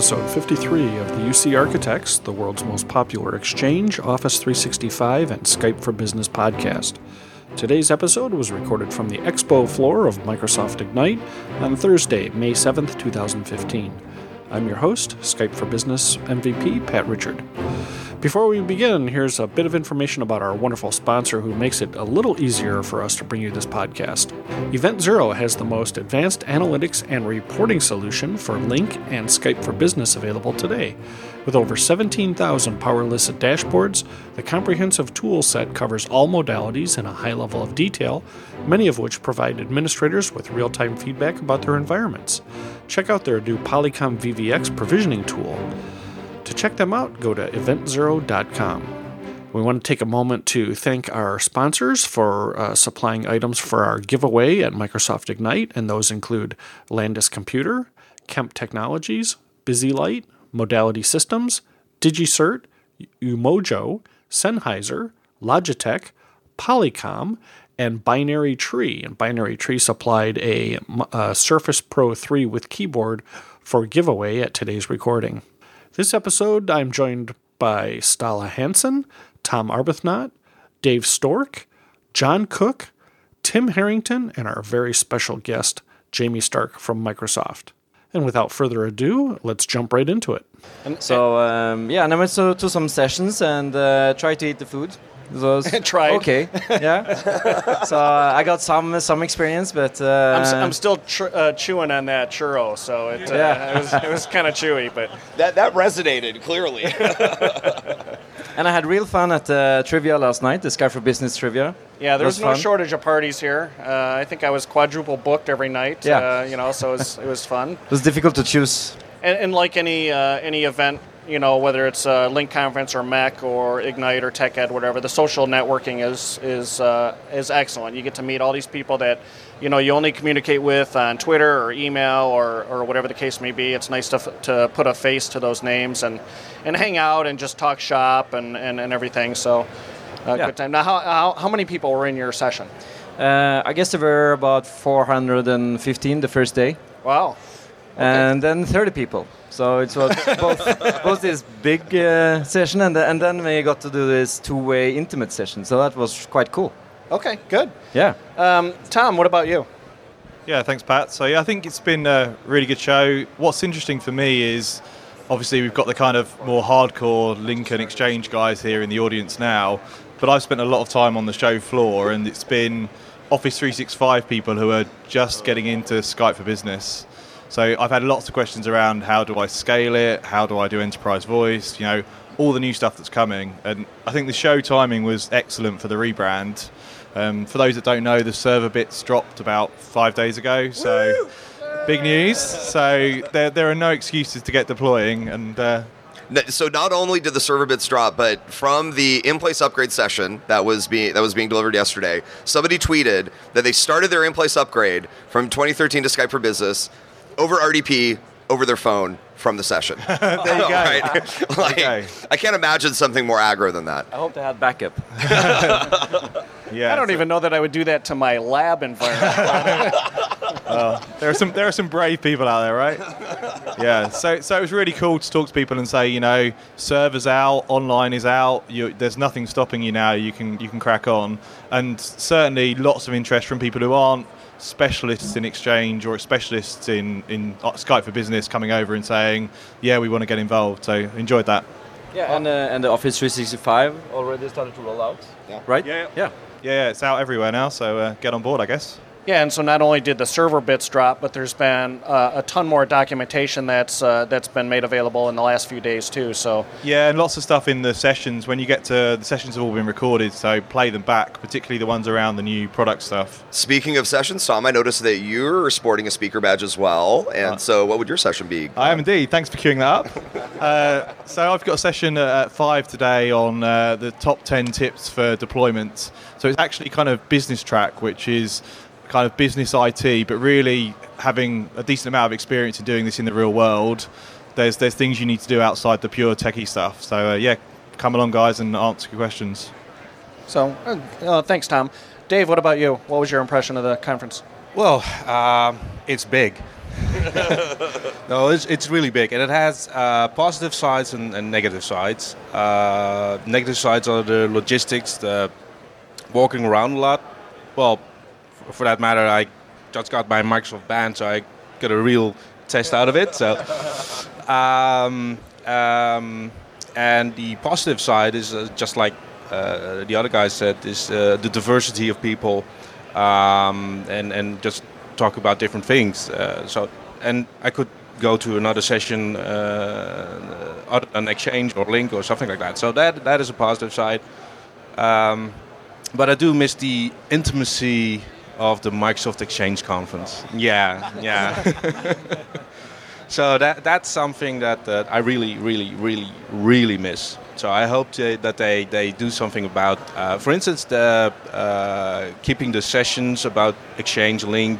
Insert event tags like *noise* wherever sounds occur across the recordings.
episode 53 of the UC Architects, the world's most popular Exchange, Office 365, and Skype for Business podcast. Today's episode was recorded from the expo floor of Microsoft Ignite on Thursday, May 7th, 2015. I'm your host, Skype for Business MVP, Pat Richard. Before we begin, here's a bit of information about our wonderful sponsor who makes it a little easier for us to bring you this podcast. Event Zero has the most advanced analytics and reporting solution for Lync and Skype for Business available today. With over 17,000 power listed dashboards, the comprehensive tool set covers all modalities in a high level of detail, many of which provide administrators with real time feedback about their environments. Check out their new Polycom VVX provisioning tool. To check them out, go to eventzero.com. We want to take a moment to thank our sponsors for uh, supplying items for our giveaway at Microsoft Ignite, and those include Landis Computer, Kemp Technologies, BusyLight, Modality Systems, DigiCert, Umojo, Sennheiser, Logitech, Polycom, and Binary Tree. And Binary Tree supplied a, a Surface Pro 3 with keyboard for giveaway at today's recording. This episode, I'm joined by Ståle Hansen, Tom Arbuthnot, Dave Stork, John Cook, Tim Harrington, and our very special guest, Jamie Stark from Microsoft. And without further ado, let's jump right into it. So um, yeah, and I went to, to some sessions and uh, tried to eat the food. So *laughs* Tried. Okay. Yeah. *laughs* so uh, I got some some experience, but uh, I'm, I'm still tr- uh, chewing on that churro, so it, uh, yeah. it was, it was kind of chewy, but that that resonated clearly. *laughs* and I had real fun at uh, trivia last night, the Skype for Business trivia. Yeah, there was no fun. shortage of parties here. Uh, I think I was quadruple booked every night. Yeah. you know, so it was, it was fun. It was difficult to choose. And, and like any any event you know, whether it's a Lync Conference or MEC or Ignite or TechEd, whatever, the social networking is is uh, is excellent. You get to meet all these people that, you know, you only communicate with on Twitter or email or, or whatever the case may be. It's nice to, to put a face to those names and, and hang out and just talk shop and, and, and everything. So, uh, yeah. good time. Now, how, how, how many people were in your session? Uh, I guess there were about 415 the first day. Wow. Okay. And then 30 people. So it was both, *laughs* both this big uh, session and, the, and then we got to do this two-way intimate session. So that was quite cool. Okay, good. Yeah. Um, Tom, what about you? Yeah, thanks, Pat. So yeah, I think it's been a really good show. What's interesting for me is obviously we've got the kind of more hardcore Lync and Exchange guys here in the audience now, but I've spent a lot of time on the show floor, and it's been Office 365 people who are just getting into Skype for Business so I've had lots of questions around how do I scale it, how do I do enterprise voice, you know, all the new stuff that's coming. And I think the show timing was excellent for the rebrand. Um, for those that don't know, the server bits dropped about five days ago, so Woo! big news. So there, there are no excuses to get deploying, and uh, so not only did the server bits drop, but from the in-place upgrade session that was being that was being delivered yesterday, somebody tweeted that they started their in-place upgrade from 2013 to Skype for Business over RDP over their phone from the session. *laughs* there you go. right? *laughs* like, okay. I can't imagine something more aggro than that. I hope they had backup. *laughs* yeah, I don't so even know that I would do that to my lab environment. well, there are some there are some brave people out there, right? Yeah. So so it was really cool to talk to people and say, you know, servers out, online is out. You, there's nothing stopping you now. You can you can crack on, and certainly lots of interest from people who aren't specialists in exchange or specialists in, in Skype for Business coming over and saying, yeah, we want to get involved. So enjoyed that. Yeah, and, uh, and the Office 365 already started to roll out, yeah. right? Yeah, yeah. Yeah, yeah it's out everywhere now, so uh, get on board, I guess. Yeah, and so not only did the server bits drop, but there's been uh, a ton more documentation that's uh, that's been made available in the last few days too. So yeah, and lots of stuff in the sessions. When you get to the sessions have all been recorded, so play them back, particularly the ones around the new product stuff. Speaking of sessions, Tom, I noticed that you're sporting a speaker badge as well. And uh, so, what would your session be? I am indeed. Thanks for queuing that up. *laughs* uh, so I've got a session at five today on uh, the top ten tips for deployment. So it's actually kind of business track, which is kind of business IT, but really having a decent amount of experience in doing this in the real world, there's there's things you need to do outside the pure techie stuff. So uh, yeah, come along, guys, and answer your questions. So uh, uh, thanks, Tom. Dave, what about you? What was your impression of the conference? Well, uh, it's big. *laughs* no, it's, it's really big, and it has uh, positive sides and, and negative sides. Uh, negative sides are the logistics, the walking around a lot. Well, f- for that matter, I just got my Microsoft band, so I got a real test out of it. So, *laughs* um, um, and the positive side is uh, just like uh, the other guy said, is uh, the diversity of people, um, and and just talk about different things. Uh, so, and I could go to another session uh, than Exchange or Lync or something like that. So that that is a positive side. Um, but I do miss the intimacy of the Microsoft Exchange conference. Yeah, yeah. *laughs* so that that's something that, that I really, really, really, really miss. So I hope to, that they, they do something about, uh, for instance, the uh, keeping the sessions about Exchange Lync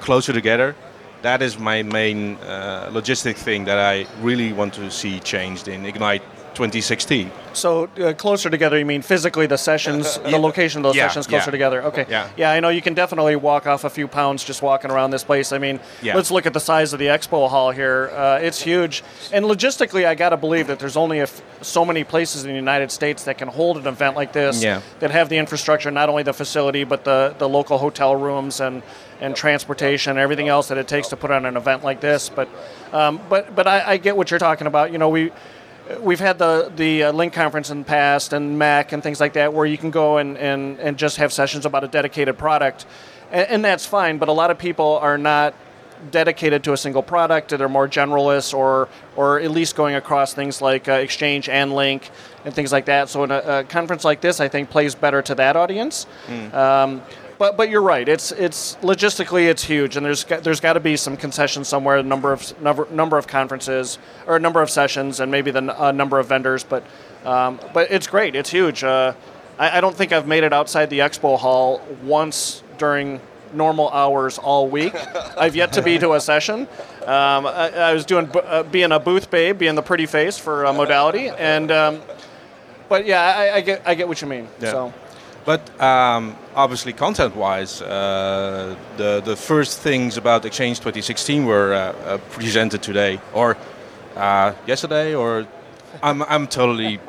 closer together. That is my main uh, logistic thing that I really want to see changed in Ignite 2016. So uh, closer together, you mean physically the sessions, the location of those Yeah, sessions closer yeah. together? Okay. Yeah. Yeah, I know you can definitely walk off a few pounds just walking around this place. I mean, Yeah. let's look at the size of the expo hall here. Uh, it's huge, and logistically, I got to believe that there's only f- so many places in the United States that can hold an event like this. Yeah. That have the infrastructure, not only the facility, but the the local hotel rooms and and transportation, and everything else that it takes to put on an event like this. But um, but but I, I get what you're talking about. You know, we we've had the the uh, Lync conference in the past and Mac and things like that, where you can go and, and, and just have sessions about a dedicated product, and, and that's fine. But a lot of people are not dedicated to a single product. They're more generalists, or or at least going across things like uh, Exchange and Lync and things like that. So in a, a conference like this, I think plays better to that audience. Um, but but you're right. It's it's logistically it's huge, and there's got, there's got to be some concessions somewhere. A number of number number of conferences or a number of sessions, and maybe the n- a number of vendors. But um, but it's great. It's huge. Uh, I, I don't think I've made it outside the expo hall once during normal hours all week. *laughs* I've yet to be to a session. Um, I, I was doing uh, being a booth babe, being the pretty face for uh, modality, and um, but yeah, I, I get I get what you mean. Yeah. So. But um, obviously, content-wise, uh, the the first things about Exchange 2016 were uh, uh, presented today, or uh, yesterday, or I'm I'm totally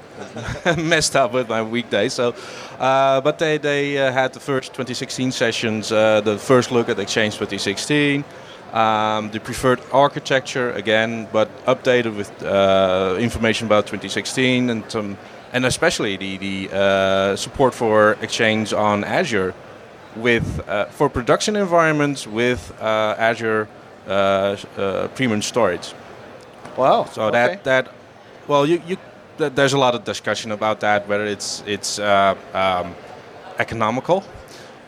*laughs* messed up with my weekday. So, uh, but they they uh, had the first 2016 sessions, uh, the first look at Exchange 2016. Um, the preferred architecture again, but updated with uh, information about 2016 and some, and especially the the uh, support for Exchange on Azure, with uh, for production environments with uh, Azure uh, uh, premium storage. Wow. So okay. that that well, you you th- there's a lot of discussion about that whether it's it's uh, um, economical,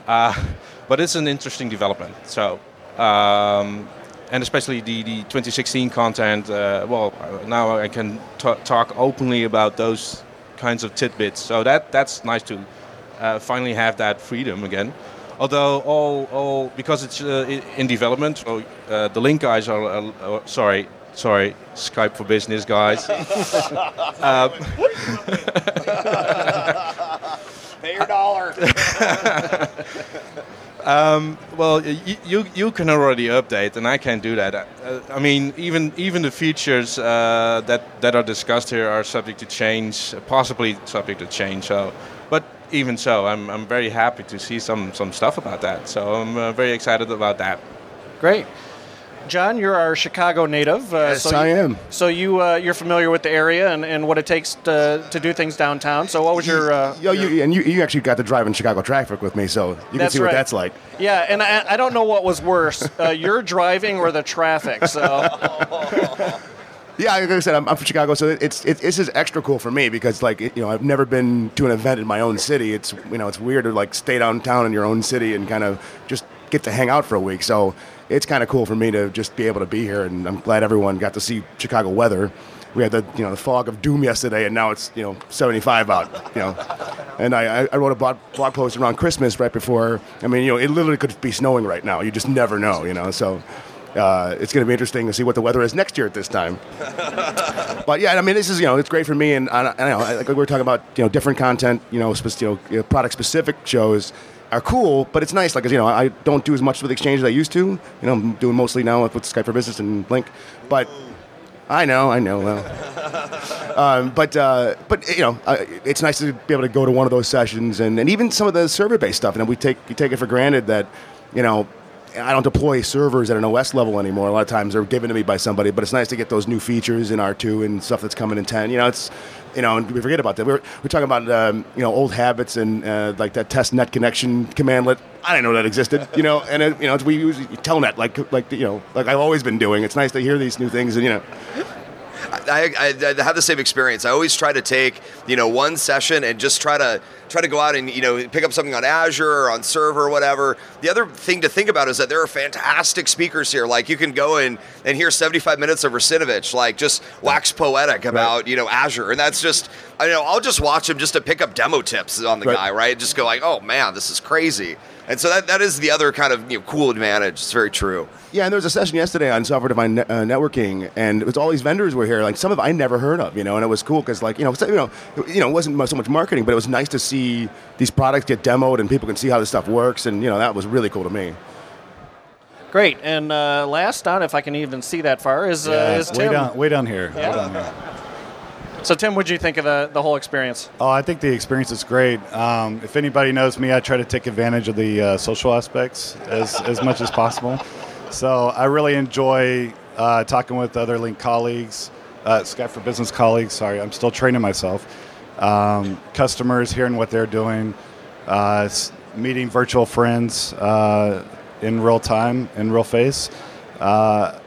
uh, *laughs* but it's an interesting development. So. Um, and especially the, the 2016 content, uh, well, now I can ta talk openly about those kinds of tidbits. So that that's nice to uh, finally have that freedom again. Although all, all because it's uh, in development, so uh, the Lync guys are uh, uh, sorry, sorry, Skype for Business guys. *laughs* Um, Pay your dollar. *laughs* *laughs* Um, well, y- you you can already update, and I can't do that. Uh, I mean, even even the features uh, that that are discussed here are subject to change, possibly subject to change. So, but even so, I'm I'm very happy to see some some stuff about that. So I'm uh, very excited about that. Great. John, you're our Chicago native. Uh, Yes, so I you, am. So you uh, you're familiar with the area and, and what it takes to, to do things downtown. So what was your? Uh, Yo, you, and you, you actually got to drive in Chicago traffic with me, so you can see what that's like. yeah, and I, I don't know what was worse, uh, *laughs* your driving or the traffic. So *laughs* Yeah, like I said, I'm, I'm from Chicago, so it's it, this is extra cool for me because like you know I've never been to an event in my own city. It's you know it's weird to like stay downtown in your own city and kind of just get to hang out for a week. So it's kind of cool for me to just be able to be here, and I'm glad everyone got to see Chicago weather. We had the you know the fog of doom yesterday, and now it's you know 75 out. You know, and I, I- wrote a blog, blog post around Christmas right before. I mean, you know, it literally could be snowing right now. You just never know. You know, so. Uh, it's going to be interesting to see what the weather is next year at this time. *laughs* But yeah, I mean, this is you know, it's great for me, and I, I know, like we were talking about, you know, different content, you know, spec- you know, product specific shows. Are cool, but it's nice. Like, you know, I don't do as much with Exchange as I used to. You know, I'm doing mostly now with, Skype for Business and Lync. But I know, I know. Well, *laughs* um, but uh, but you know, uh, it's nice to be able to go to one of those sessions, and, and even some of the server-based stuff. And we take we take it for granted that, you know. I don't deploy servers at an OS level anymore. A lot of times they're given to me by somebody, but it's nice to get those new features in R2 and stuff that's coming in 10. You know, it's you know, and we forget about that. We're, we're talking about um, you know old habits and uh, like that test net connection cmdlet. I didn't know that existed. You know, and it, you know we use telnet like like you know like I've always been doing. It's nice to hear these new things and you know. I, I, I have the same experience. I always try to take you know one session and just try to try to go out and you know pick up something on Azure or on server or whatever. The other thing to think about is that there are fantastic speakers here. Like you can go in and hear 75 minutes of Russinovich, like just wax poetic about you know Azure, and that's just I know I'll just watch him just to pick up demo tips on the Right. guy, right? Just go like, oh man, this is crazy. And so that, that is the other kind of you know, cool advantage. It's very true. Yeah, and there was a session yesterday on software defined ne- uh, networking, and it was all these vendors were here. Like some of I never heard of, you know, and it was cool because like you know, so- you know, you know, it wasn't so much marketing, but it was nice to see these products get demoed and people can see how this stuff works, and you know, that was really cool to me. Great. And uh, last on, if I can even see that far, is, uh, Yeah, is way Tim. down, way down here. Way down here. So, Tim, what would you think of the, the whole experience? Oh, I think the experience is great. Um, if anybody knows me, I try to take advantage of the uh, social aspects as, as much as possible. So I really enjoy uh, talking with other Lync colleagues, uh, Skype for Business colleagues. Sorry, I'm still training myself. Um, customers, hearing what they're doing, uh, meeting virtual friends uh, in real time, in real face. Uh,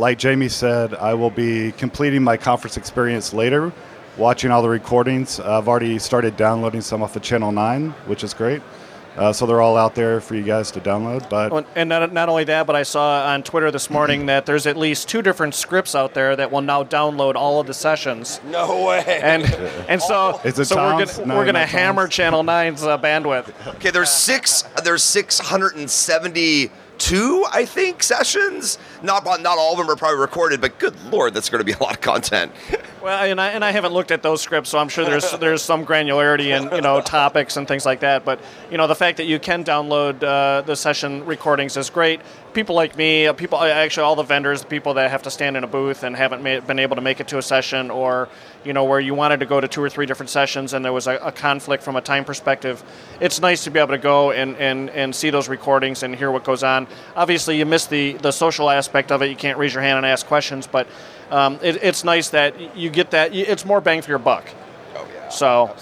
like Jamie said, I will be completing my conference experience later, watching all the recordings. I've already started downloading some off of Channel 9, which is great. Uh, so they're all out there for you guys to download. But And not, not only that, but I saw on Twitter this morning that there's at least two different scripts out there that will now download all of the sessions. No way. And *laughs* and so, Is it so we're gonna No, we're gonna hammer Channel 9's uh, bandwidth. Okay, there's six. There's 672, I think, sessions. Not not all of them are probably recorded, but good lord, that's going to be a lot of content. *laughs* Well, and I, and I haven't looked at those scripts, so I'm sure there's *laughs* there's some granularity in you know topics and things like that. But you know the fact that you can download uh, the session recordings is great. People like me, uh, people actually all the vendors, the people that have to stand in a booth and haven't made, been able to make it to a session, or you know where you wanted to go to two or three different sessions and there was a, a conflict from a time perspective. It's nice to be able to go and, and, and see those recordings and hear what goes on. Obviously, you miss the the social aspect of it. You can't raise your hand and ask questions, but um, it, it's nice that you get that. It's more bang for your buck. Oh yeah. So,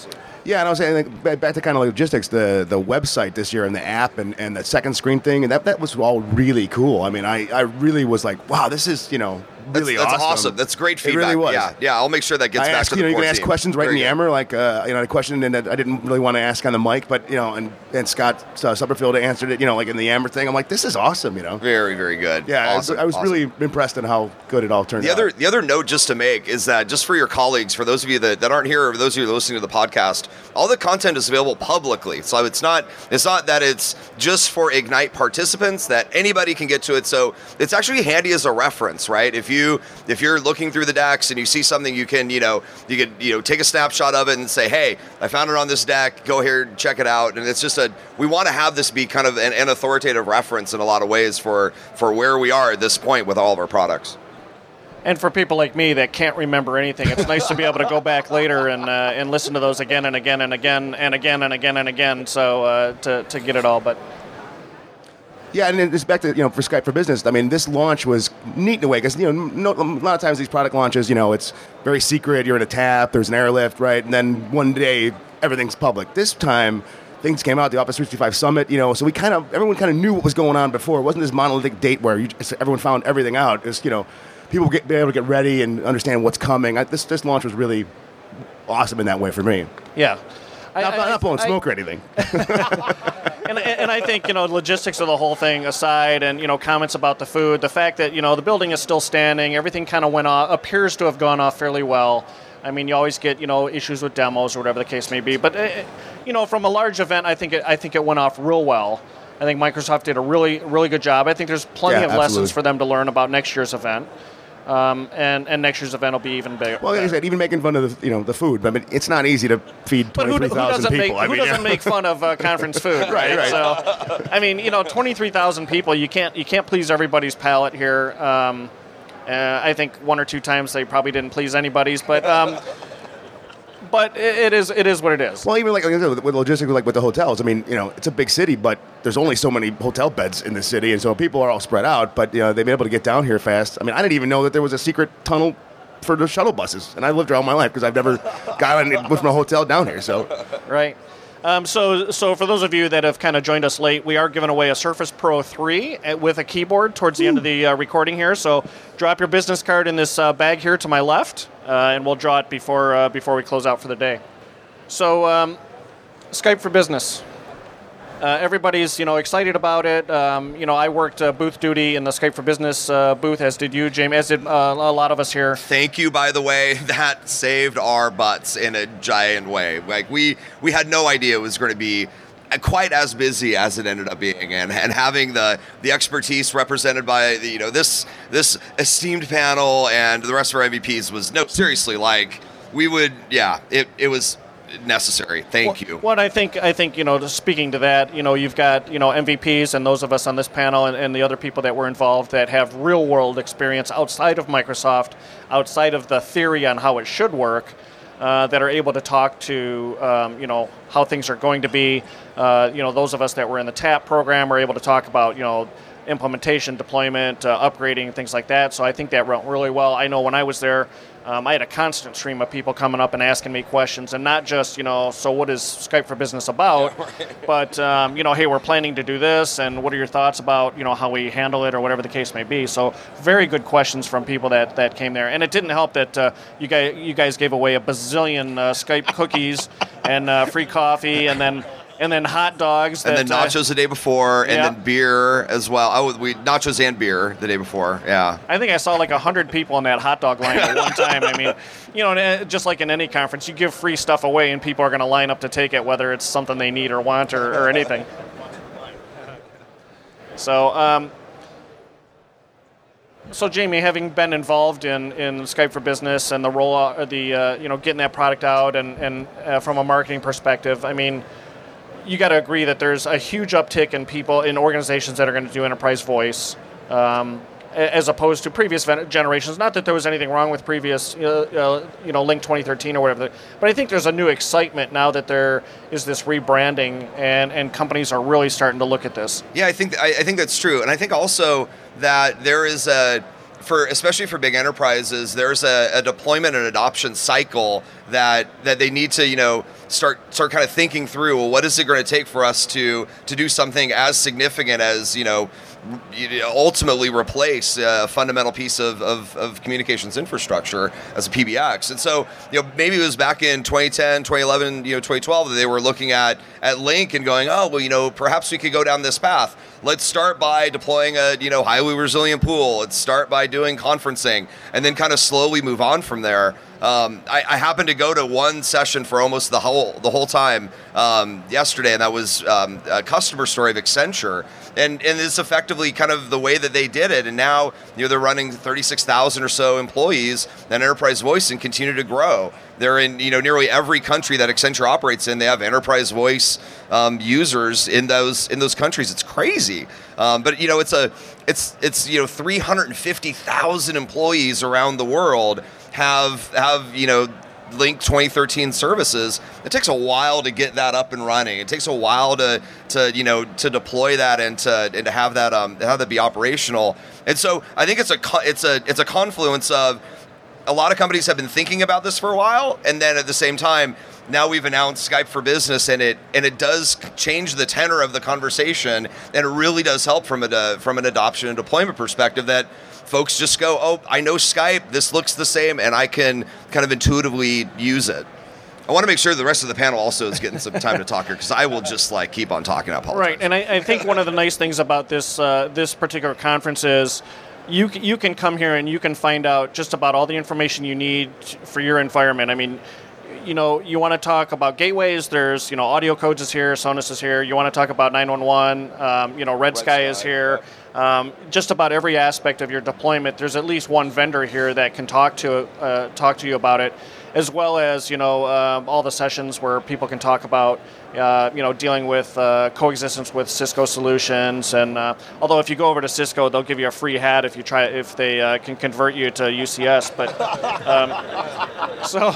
Yeah, and I was saying like, ba- back to kind of logistics, the the website this year and the app and, and the second screen thing, and that that was all really cool. I mean, I, I really was like, wow, this is you know really that's awesome. awesome. That's great It feedback. really was. Yeah, yeah. I'll make sure that gets I back asked, to you the know, you core can ask team. questions right Very in the. Yammer, like uh, you know, a question that I didn't really want to ask on the mic, but you know, and and Scott uh, Stubblefield answered it, you know, like in the Yammer thing. I'm like, this is awesome, you know. Very, very good. Yeah, I was- I was awesome. really impressed on how good it all turned The out. other, the other note just to make is that just for your colleagues, for those of you that, that aren't here, or those of you listening to the podcast, all the content is available publicly. So it's not it's not that it's just for Ignite participants that anybody can get to it. So it's actually handy as a reference, right? If you if you're looking through the decks and you see something, you can you know you could you know take a snapshot of it and say, hey, I found it on this deck. Go here, check it out. And it's just a we want to have this be kind of an, an authoritative reference in a lot of ways for for where we are at this point with all of our products. and for people like me that can't remember anything, it's nice to be able to go back later and uh, and listen to those again and again and again and again and again and again. So uh, to to get it all, but. Yeah, and it's back to you know for Skype for Business. I mean, this launch was neat in a way because you know no, a lot of times these product launches, you know, it's very secret. You're in a tap. There's an airlift, right? And then one day everything's public. This time. Things came out, the Office 365 Summit, you know, so we kind of, everyone kind of knew what was going on before. It wasn't this monolithic date where you just, everyone found everything out. It's, you know, people get, be able to get ready and understand what's coming. I, this, this launch was really awesome in that way for me. Yeah. I- Not, I- not blowing I- smoke or anything. *laughs* and, and I think you know logistics of the whole thing aside, and you know comments about the food, the fact that you know the building is still standing, everything kind of went off, appears to have gone off fairly well. I mean, you always get you know issues with demos or whatever the case may be, but uh, you know from a large event, I think it, I think it went off real well. I think Microsoft did a really really good job. I think there's plenty Yeah, of lessons for them to learn about next year's event. Um, and, and next year's event will be even bigger. Well, like I said, even making fun of the you know the food, but I mean, it's not easy to feed twenty three thousand people. make I who mean, doesn't yeah. make fun of uh, conference food, *laughs* right? right. So, I mean, you know, twenty three thousand people. You can't you can't please everybody's palate here. Um, uh, I think one or two times they probably didn't please anybody's, but um, but it, is it is what it is. Well, even like, like with, with logistics, like with the hotels. I mean, you know, it's a big city, but there's only so many hotel beds in the city, and so people are all spread out. But you know, they've been able to get down here fast. I mean, I didn't even know that there was a secret tunnel for the shuttle buses, and I lived here all my life because I've never *laughs* gotten from a hotel down here. So, Right. Um, so, so for those of you that have kind of joined us late, we are giving away a Surface Pro 3 uh, with a keyboard towards the end of the uh, recording here. So, drop your business card in this uh, bag here to my left, uh, and we'll draw it before uh, before we close out for the day. So, um, Skype for Business. Uh, everybody's you know excited about it. Um, you know, I worked uh, booth duty in the Skype for Business uh, booth, as did you, James, as did uh, a lot of us here. Thank you, by the way. *laughs* That saved our butts in a giant way. Like we we had no idea it was going to be quite as busy as it ended up being, and, and having the the expertise represented by the, you know this this esteemed panel and the rest of our MVPs was no seriously like we would yeah it it was necessary. Thank you. What I think, I think you know, just speaking to that, you know, you've got you know MVPs and those of us on this panel and, and the other people that were involved that have real world experience outside of Microsoft, outside of the theory on how it should work. Uh, that are able to talk to um, you know how things are going to be. Uh, you know those of us that were in the TAP program are able to talk about you know implementation, deployment, uh, upgrading, things like that. So I think that went really well. I know when I was there, um, I had a constant stream of people coming up and asking me questions, and not just you know, so what is Skype for Business about, *laughs* but um, you know, hey, we're planning to do this, and what are your thoughts about you know how we handle it or whatever the case may be. So very good questions from people that, that came there, and it didn't help that uh, you guys you guys gave away a bazillion uh, Skype cookies and uh, free coffee, and then and then hot dogs, and then that, uh, nachos the day before, and yeah. then beer as well. Oh, we nachos and beer the day before. Yeah. I think I saw like hundred people in that hot dog line at one time. I mean, *laughs* you know, uh, just like in any conference, you give free stuff away, and people are going to line up to take it, whether it's something they need or want or, or anything. So, um, so Jamie, having been involved in, in Skype for Business and the rollout, the uh, you know, getting that product out, and and uh, from a marketing perspective, I mean, you got to agree that there's a huge uptick in people in organizations that are going to do enterprise voice. Um, as opposed to previous generations. Not that there was anything wrong with previous, uh, uh, you know, Lync 2013 or whatever, but I think there's a new excitement now that there is this rebranding, and, and companies are really starting to look at this. Yeah, I think I, I think that's true, and I think also that there is a for especially for big enterprises, there's a, a deployment and adoption cycle that that they need to you know start start kind of thinking through. Well, what is it going to take for us to to do something as significant as you know ultimately replace uh, a fundamental piece of, of, of communications infrastructure as a PBX. And so, you know, maybe it was back in 2010, 2011, you know, 2012 that they were looking at at Lync and going, oh, well, you know, perhaps we could go down this path. Let's start by deploying a, you know, highly resilient pool. Let's start by doing conferencing and then kind of slowly move on from there. Um, I, I, happened to go to one session for almost the whole the whole time um, yesterday, and that was um, a customer story of Accenture, and and it's effectively kind of the way that they did it. And now you know they're running thirty six thousand or so employees, and enterprise voice and continue to grow. They're in you know nearly every country that Accenture operates in. They have enterprise voice um, users in those in those countries. It's crazy, um, but you know it's a it's it's you know three hundred and fifty thousand employees around the world have have you know Lync 2013 services. It takes a while to get that up and running. It takes a while to to you know to deploy that and to and to have that um have that be operational. And so I think it's a it's a it's a confluence of a lot of companies have been thinking about this for a while, and then at the same time, now we've announced Skype for Business, and it and it does change the tenor of the conversation, and it really does help from a from an adoption and deployment perspective that folks just go, oh, I know Skype, this looks the same, and I can kind of intuitively use it. I want to make sure the rest of the panel also is getting some time to talk here because I will just like keep on talking. I apologize. Right, and I, I think one of the nice things about this uh, this particular conference is you you can come here and you can find out just about all the information you need for your environment. I mean, you know, you want to talk about gateways. There's, you know, AudioCodes is here, Sonus is here. You want to talk about 911. Um, you know, Red, Sky, is here. Um, just about every aspect of your deployment, there's at least one vendor here that can talk to uh, talk to you about it, as well as you know um, all the sessions where people can talk about uh, you know dealing with uh, coexistence with Cisco solutions. And uh, although if you go over to Cisco, they'll give you a free hat if you try if they uh, can convert you to UCS. But um, *laughs* so.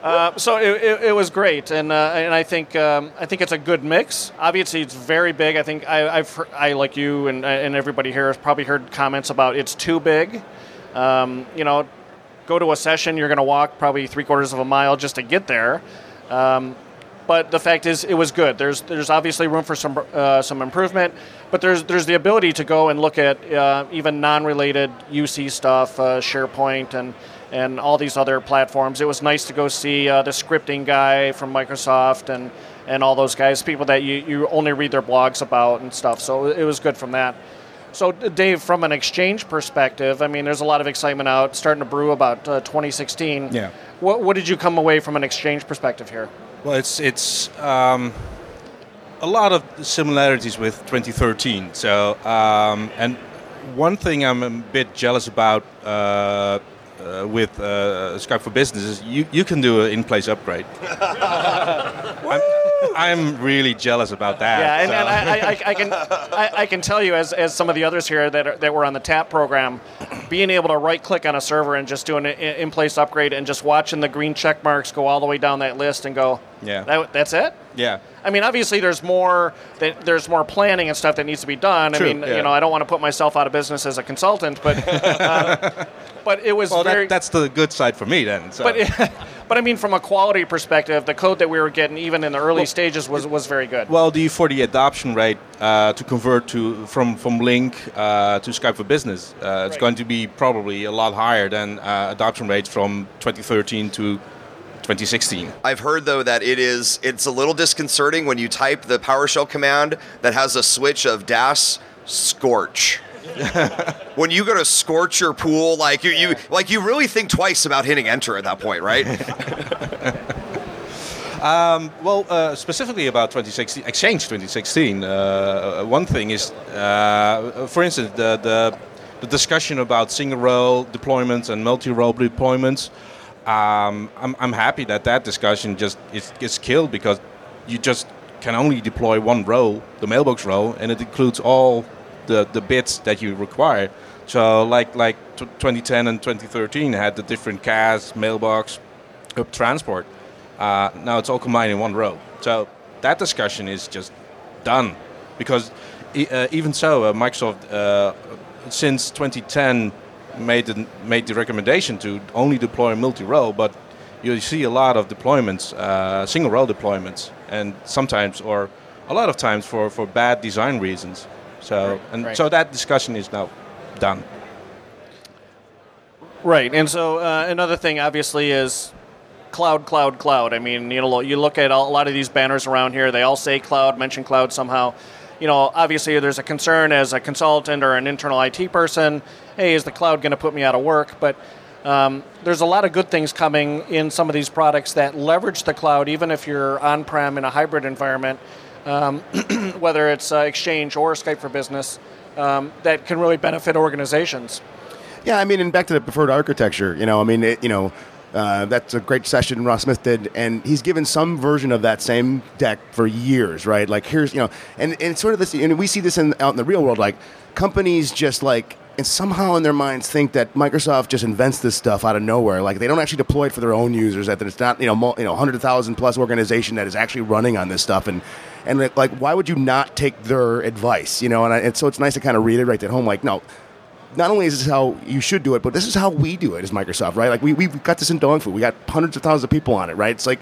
Uh, so it, it, it, was great, and uh, and I think um, I think it's a good mix. Obviously, it's very big. I think I, have I like you and and everybody here has probably heard comments about it's too big. Um, you know, go to a session, you're going to walk probably three quarters of a mile just to get there. Um, but the fact is, it was good. There's there's obviously room for some uh, some improvement, but there's there's the ability to go and look at uh, even non-related UC stuff, uh, SharePoint and and all these other platforms. It was nice to go see uh, the scripting guy from Microsoft and, and all those guys, people that you, you only read their blogs about and stuff. So it was good from that. So, Dave, from an exchange perspective, I mean, there's a lot of excitement out starting to brew about uh, 2016. Yeah. What, what did you come away from an exchange perspective here? Well, it's it's um, a lot of similarities with 2013. So, um, and one thing I'm a bit jealous about uh, uh, with uh, Skype for Business is you, you can do an in-place upgrade. *laughs* I'm, I'm, really jealous about that. Yeah, and, so. and I, I, I, can I, I, can tell you as, as some of the others here that are, that were on the TAP program, being able to right-click on a server and just do an in-place upgrade and just watching the green check marks go all the way down that list and go, yeah, that, that's it. Yeah. I mean, obviously, there's more there's more planning and stuff that needs to be done. True, I mean, yeah. you know, I don't want to put myself out of business as a consultant, but *laughs* uh, but it was well, very. That, that's the good side for me then. So. But *laughs* but I mean, from a quality perspective, the code that we were getting even in the early well, stages was, was very good. Well, the for the adoption rate uh, to convert to from from Lync uh, to Skype for Business, uh, it's going to be probably a lot higher than uh, adoption rates from 2013 to 2016. I've heard though that it is it's a little disconcerting when you type the PowerShell command that has a switch of DAS scorch. *laughs* when you go to scorch your pool, like you, you like you really think twice about hitting enter at that point, right? *laughs* Um, well, uh, specifically about 2016, Exchange 2016, uh, one thing is, uh, for instance, the, the, the discussion about single role deployments and multi role deployments um, I'm, I'm happy that that discussion just is, is killed because you just can only deploy one role, the mailbox role, and it includes all the, the bits that you require. So like like 2010 and 2013 had the different CAS, mailbox, hub transport. Uh, now it's all combined in one role. So that discussion is just done because uh, even so, uh, Microsoft uh, since 2010 made the, made the recommendation to only deploy multi-role, but you see a lot of deployments, uh, single role deployments, and sometimes or a lot of times for, for bad design reasons. So right, and right. so that discussion is now done. Right, and so uh, another thing obviously is cloud, cloud, cloud. I mean, you know, you look at a lot of these banners around here; they all say cloud, mention cloud somehow you know, obviously there's a concern as a consultant or an internal IT person, hey, is the cloud going to put me out of work? But um, there's a lot of good things coming in some of these products that leverage the cloud, even if you're on-prem in a hybrid environment, um, *clears throat* whether it's uh, Exchange or Skype for Business, um, that can really benefit organizations. Yeah, I mean, and back to the preferred architecture, you know, I mean, it, you know, uh, that's a great session Ross Smith did, and he's given some version of that same deck for years, right? Like here's you know, and, and sort of this, and we see this in, out in the real world, like companies just like and somehow in their minds think that Microsoft just invents this stuff out of nowhere. Like they don't actually deploy it for their own users. That it's not you know you know hundred thousand plus organization that is actually running on this stuff. And and like why would you not take their advice? You know, and, I, and so it's nice to kind of read it right at home. Like no, not only is this how you should do it, but this is how we do it as Microsoft, right? Like we, we've got this in dog food. We got hundreds of thousands of people on it, right? It's like,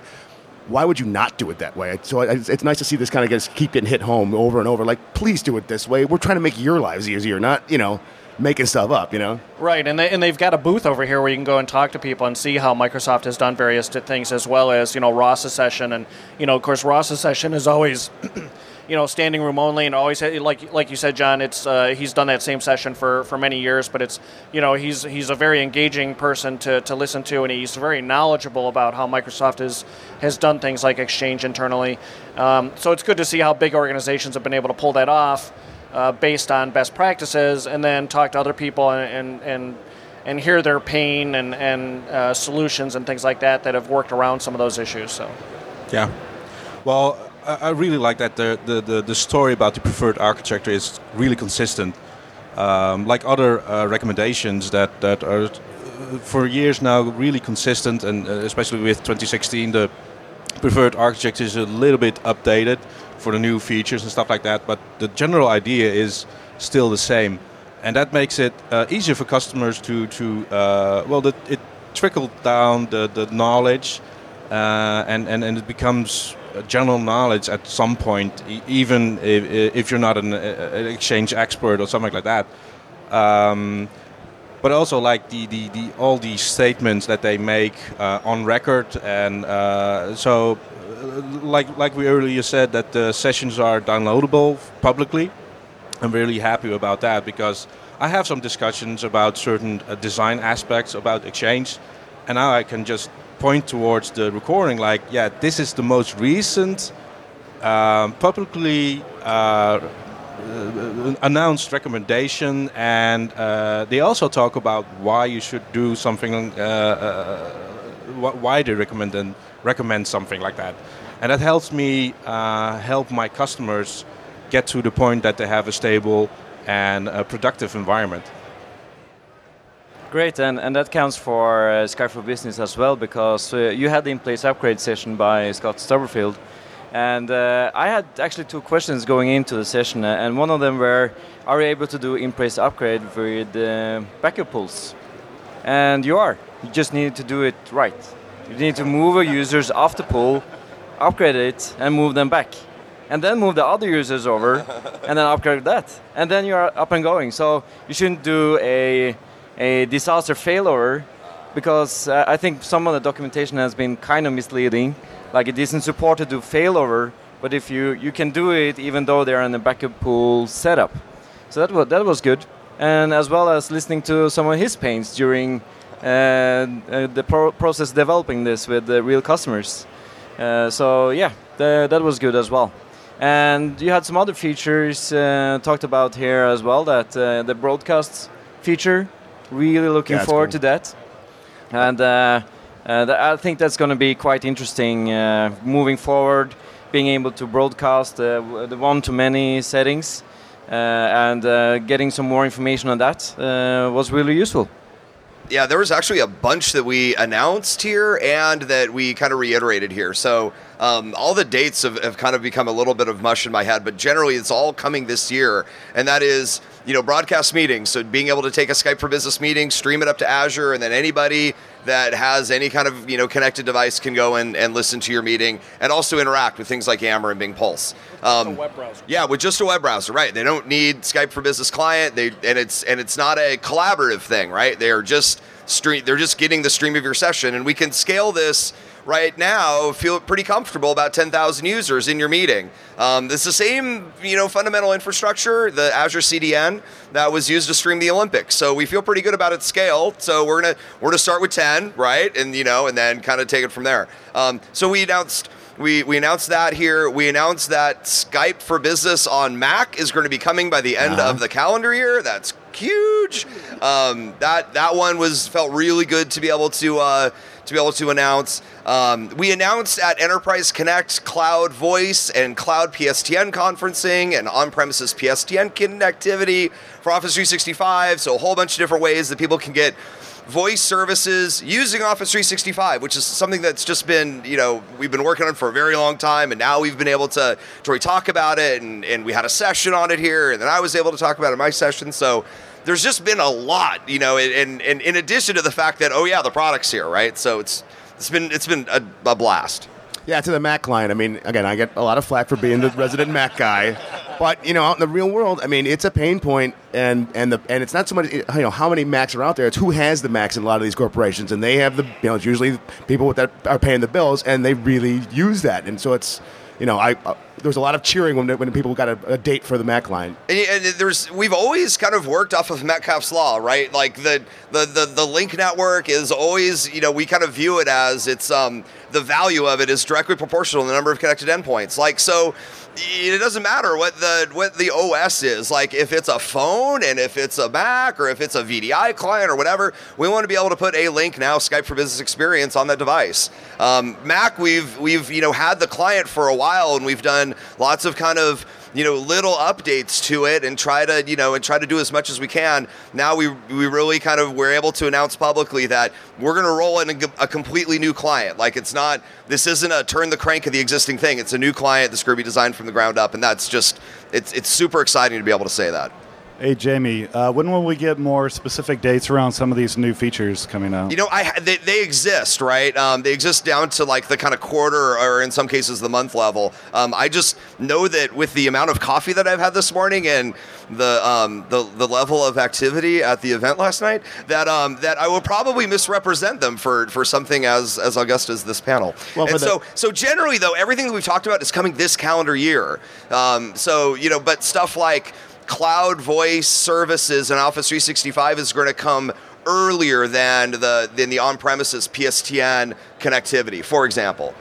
why would you not do it that way? So it's nice to see this kind of get, keep getting hit home over and over. Like, please do it this way. We're trying to make your lives easier, not, you know, making stuff up, you know? Right, and, they, and they've got a booth over here where you can go and talk to people and see how Microsoft has done various things as well as, you know, Ross's session. And, you know, of course, Ross's session is always *clears throat* you know, standing room only, and always like like you said, John. It's uh, he's done that same session for, for many years, but it's you know he's he's a very engaging person to, to listen to, and he's very knowledgeable about how Microsoft is has done things like Exchange internally. Um, so it's good to see how big organizations have been able to pull that off uh, based on best practices, and then talk to other people and and, and and hear their pain and, and uh, solutions and things like that that have worked around some of those issues. So, yeah. Well, I, really like that the, the, the, story about the preferred architecture is really consistent. Um, like other uh, recommendations that, that are uh, for years now really consistent, and uh, especially with 2016, the preferred architecture is a little bit updated for the new features and stuff like that. But the general idea is still the same and that makes it uh, easier for customers to to uh, well, the, it trickle down the the knowledge, uh, and and and it becomes general knowledge at some point, even if, if you're not an, an, exchange expert or something like that. Um, but also like the, the, the all these statements that they make uh, on record, and uh, so uh, like like we earlier said that the sessions are downloadable publicly. I'm really happy about that because I have some discussions about certain uh, design aspects about Exchange, and now I can just point towards the recording like, yeah, this is the most recent um, publicly uh, uh announced recommendation, and uh, they also talk about why you should do something, uh, uh, why they recommend and recommend something like that, and that helps me help my customers get to the point that they have a stable and a productive environment. Great, and, and that counts for uh, Skype for Business as well because uh, you had the in-place upgrade session by Scott Stubblefield, and uh, I had actually two questions going into the session, uh, and one of them were, are you able to do in-place upgrade with uh, backup pools? And you are. You just need to do it right. You need to move your users off the pool, upgrade it, and move them back and then move the other users over and then upgrade that and then you're up and going so you shouldn't do a, a disaster failover because uh, i think some of the documentation has been kind of misleading. Like it isn't supported to failover but if you you can do it even though they're in a backup pool setup. So that was that was good. And as well as listening to some of his pains during uh, uh, the pro process developing this with the real customers. Uh, so yeah the, that was good as well. And you had some other features uh, talked about here as well. That uh, the broadcast feature, really looking forward cool. to that. And uh, uh I think that's going to be quite interesting uh, moving forward. Being able to broadcast uh, the one-to-many settings and getting some more information on that was really useful yeah, there was actually a bunch that we announced here and that we kind of reiterated here. So um, all the dates have, have kind of become a little bit of mush in my head, but generally it's all coming this year. And that is, you know, broadcast meetings. So being able to take a Skype for Business meeting, stream it up to Azure, and then anybody that has any kind of you know connected device can go and, and listen to your meeting and also interact with things like Yammer and Bing Pulse. Um, web browser. Yeah, with just a web browser, right? They don't need Skype for Business client. They and it's and it's not a collaborative thing, right? They are just stream. They're just getting the stream of your session, and we can scale this right now feel pretty comfortable about 10,000 users in your meeting. Um, it's the same, you know, fundamental infrastructure, the Azure CDN that was used to stream the Olympics. So we feel pretty good about its scale. So we're gonna we're gonna start with 10, right, and you know, and then kind of take it from there. Um, so we announced. We, we announced that here. We announced that Skype for Business on Mac is going to be coming by the end uh-huh. of the calendar year. That's huge. Um, that that one was felt really good to be able to uh, to be able to announce. Um, we announced at Enterprise Connect Cloud Voice and Cloud PSTN conferencing and on premises PSTN connectivity for Office 365. So, a whole bunch of different ways that people can get voice services using Office 365, which is something that's just been, you know, we've been working on for a very long time, and now we've been able to, to talk about it, and, and we had a session on it here, and then I was able to talk about it in my session. So there's just been a lot, you know, and, and in addition to the fact that, oh yeah, the product's here, right? So it's it's been it's been a, a blast. Yeah, to the Mac client. I mean, again, I get a lot of flack for being the resident Mac guy, but you know, out in the real world, I mean, it's a pain point, and and the and it's not so much you know how many Macs are out there. It's who has the Macs in a lot of these corporations, and they have the you know it's usually people that are paying the bills, and they really use that, and so it's you know I uh, there was a lot of cheering when when people got a, a date for the Mac line. And, and there's we've always kind of worked off of Metcalfe's law, right? Like the, the the the Lync network is always, you know, we kind of view it as it's um the value of it is directly proportional to the number of connected endpoints. Like so it doesn't matter what the what the OS is. Like if it's a phone and if it's a Mac or if it's a VDI client or whatever, we want to be able to put a Lync now Skype for Business experience on that device. Um, Mac, we've we've you know had the client for a while and we've done lots of kind of you know little updates to it and try to you know and try to do as much as we can. Now we we really kind of we're able to announce publicly that we're going to roll in a, a, completely new client. Like it's not this isn't a turn the crank of the existing thing. It's a new client that's going to be designed from the ground up and that's just it's it's super exciting to be able to say that Hey Jamie, uh, when will we get more specific dates around some of these new features coming out? You know, I they, they exist, right? Um, they exist down to like the kind of quarter, or in some cases, the month level. Um, I just know that with the amount of coffee that I've had this morning and the um, the the level of activity at the event last night, that um, that I will probably misrepresent them for for something as as august as this panel. Well, and so the- so generally, though, everything that we've talked about is coming this calendar year. Um, so you know, but stuff like cloud voice services and Office 365 is going to come earlier than the than the on-premises PSTN connectivity, for example.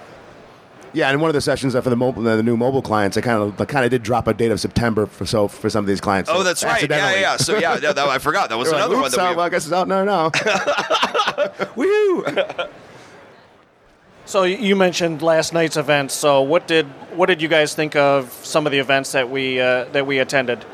Yeah, and one of the sessions for the mobile, the new mobile clients, I kind of, I kind of did drop a date of September for so for some of these clients. Oh, that's right. Yeah, yeah, yeah. So yeah, that, that- I forgot. That was *laughs* They were like, another one "Oops, that we. well, I guess it's out there now. Woo! So you mentioned last night's events. So what did what did you guys think of some of the events that we uh, that we attended?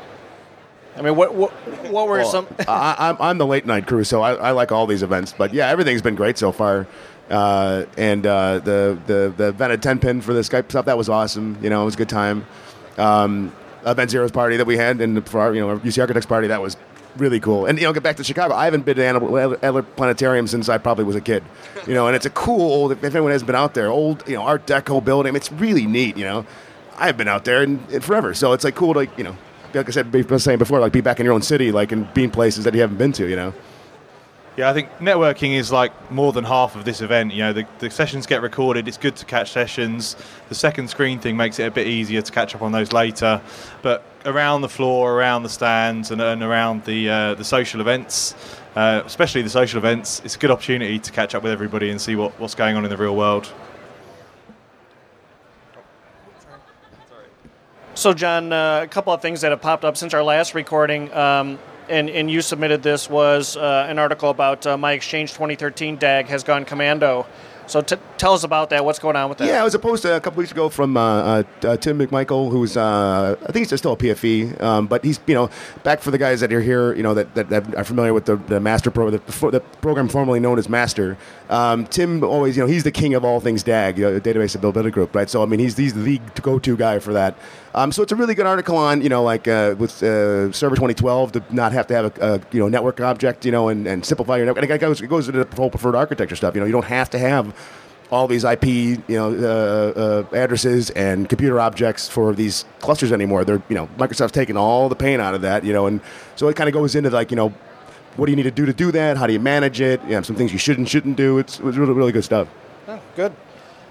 I mean, what what, what were Well, some? *laughs* I, I'm, I'm the late night crew, so I, I like all these events. But yeah, everything's been great so far. Uh, and uh, the the the event at 10 pin for the Skype stuff that was awesome. You know, it was a good time. Um, Event Zero's party that we had, and for our you know UC Architects party that was really cool. And you know, get back to Chicago. I haven't been to Adler Adler Planetarium since I probably was a kid. You know, and it's a cool old. If anyone has been out there, old you know Art Deco building. I mean, it's really neat. You know, I've been out there in, in forever, so it's like cool to like, you know. Like I said, I was saying before, like be back in your own city, like and be in places that you haven't been to, you know. Yeah, I think networking is like more than half of this event. You know, the, the sessions get recorded. It's good to catch sessions. The second screen thing makes it a bit easier to catch up on those later. But around the floor, around the stands, and, and around the uh, the social events, uh, especially the social events, it's a good opportunity to catch up with everybody and see what, what's going on in the real world. So, John, uh, a couple of things that have popped up since our last recording, um, and, and you submitted this, was uh, an article about uh, My Exchange 2013 DAG has gone commando. So, t- tell us about that. What's going on with that? Yeah, I was opposed to a couple weeks ago from uh, uh, uh, Tim McMichael, who's uh, I think he's still a PFE, um, but he's you know back for the guys that are here, you know that, that, that are familiar with the, the master pro, the, the program formerly known as Master. Um, Tim always, you know, he's the king of all things DAG, you know, database availability group, right? So I mean, he's he's the go-to guy for that. Um, so it's a really good article on you know like uh, with uh, Server 2012 to not have to have a, a you know network object, you know, and, and simplify your network. And it goes it goes into the whole preferred architecture stuff. You know, you don't have to have all these IP, you know, uh, uh, addresses and computer objects for these clusters anymore. They're, you know, Microsoft's taking all the pain out of that, you know, and so it kind of goes into like, you know, what do you need to do to do that? How do you manage it? You know, some things you should and shouldn't do. It's, it was really, really good stuff. Oh, good.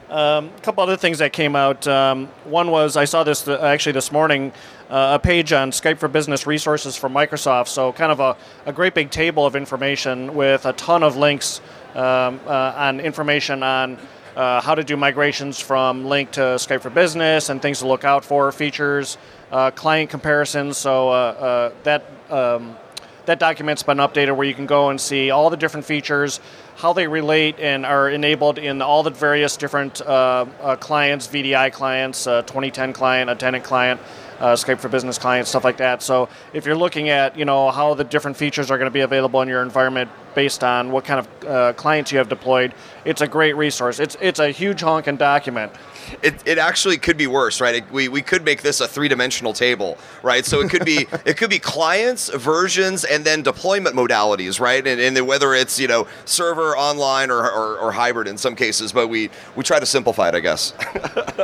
Um, a couple other things that came out. Um, one was I saw this uh, actually this morning, uh, a page on Skype for Business resources from Microsoft. So kind of a, a great big table of information with a ton of links um, uh, on information on uh, how to do migrations from Lync to Skype for Business and things to look out for, features, uh, client comparisons. So uh, that um, that document's been updated where you can go and see all the different features, how they relate and are enabled in all the various different uh, uh, clients, VDI clients, uh, 2010 client, a tenant client, uh, Skype for Business client, stuff like that. So if you're looking at you know how the different features are going to be available in your environment based on what kind of uh, clients you have deployed, it's a great resource. It's it's a huge honking document. It, it actually could be worse, right? It, we, we could make this a three dimensional table, right? So it could be *laughs* it could be clients, versions, and then deployment modalities, right? And, and then whether it's you know server, online, or, or, or hybrid in some cases, but we we try to simplify it, I guess. *laughs*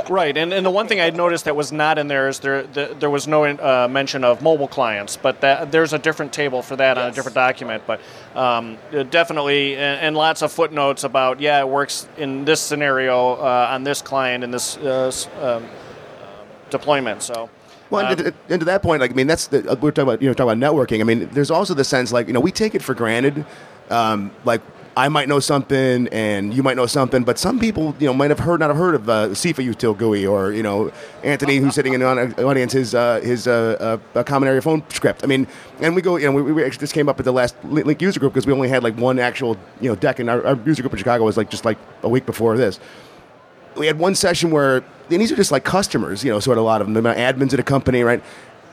Right, and, and the one thing I noticed that was not in there is there the, there was no uh, mention of mobile clients, but that there's a different table for that on a different document. But um, definitely, and, and lots of footnotes about yeah, it works in this scenario uh, on this client in this uh, um, deployment. So. Well, and, to, and to that point, like I mean, that's the, we're talking about you know talking about networking. I mean, there's also the sense like you know we take it for granted, um, like. I might know something, and you might know something, but some people, you know, might have heard, not have heard of uh, SEFAUtil GUI, or you know, Anthony, who's sitting in the audience, his uh, his uh, uh, common area phone script. I mean, and we go, you know, we, we actually just came up at the last Lync user group because we only had like one actual, you know, deck, and our, our user group in Chicago was like just like a week before this. We had one session where and these are just like customers, you know, sort of a lot of them, they're admins at a company, right?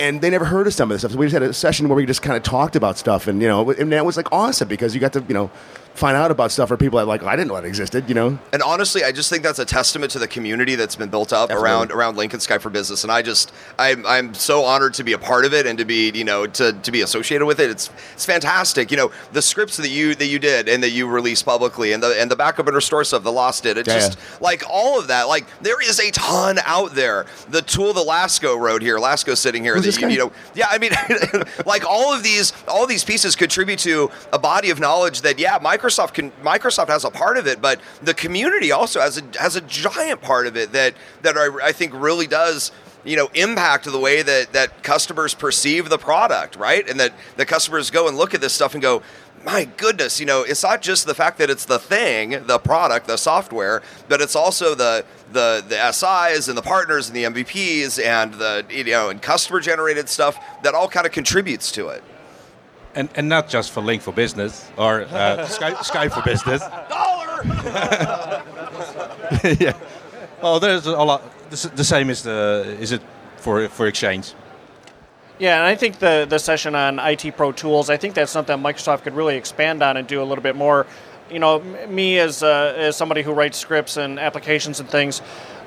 And they never heard of some of this stuff. So we just had a session where we just kind of talked about stuff, and you know, and that was like awesome because you got to, you know, find out about stuff for people that like I didn't know it existed, you know. And honestly, I just think that's a testament to the community that's been built up Definitely. around around Lync and Skype for Business. And I just I'm I'm so honored to be a part of it and to be you know to, to be associated with it. It's it's fantastic. You know the scripts that you that you did and that you released publicly and the and the backup and restore stuff, the lost did. It's yeah, just yeah. like all of that. Like there is a ton out there. The tool that Lasco wrote here, Lasco sitting here. That you, you know yeah I mean *laughs* like all of these all these pieces contribute to a body of knowledge that yeah Microsoft can Microsoft has a part of it, but the community also has a has a giant part of it that that I, I think really does you know impact the way that that customers perceive the product right? And that the customers go and look at this stuff and go my goodness you know it's not just the fact that it's the thing the product the software but it's also the the the SIs and the partners and the MVPs and the you know and customer generated stuff that all kind of contributes to it and, and not just for Lync for Business or uh, Skype, Skype for Business. *laughs* Dollar. *laughs* yeah. Well, there's a lot. The same is the is it for for Exchange. Yeah, and I think the the session on IT Pro tools, I think that's something Microsoft could really expand on and do a little bit more. You know, me as uh, as somebody who writes scripts and applications and things,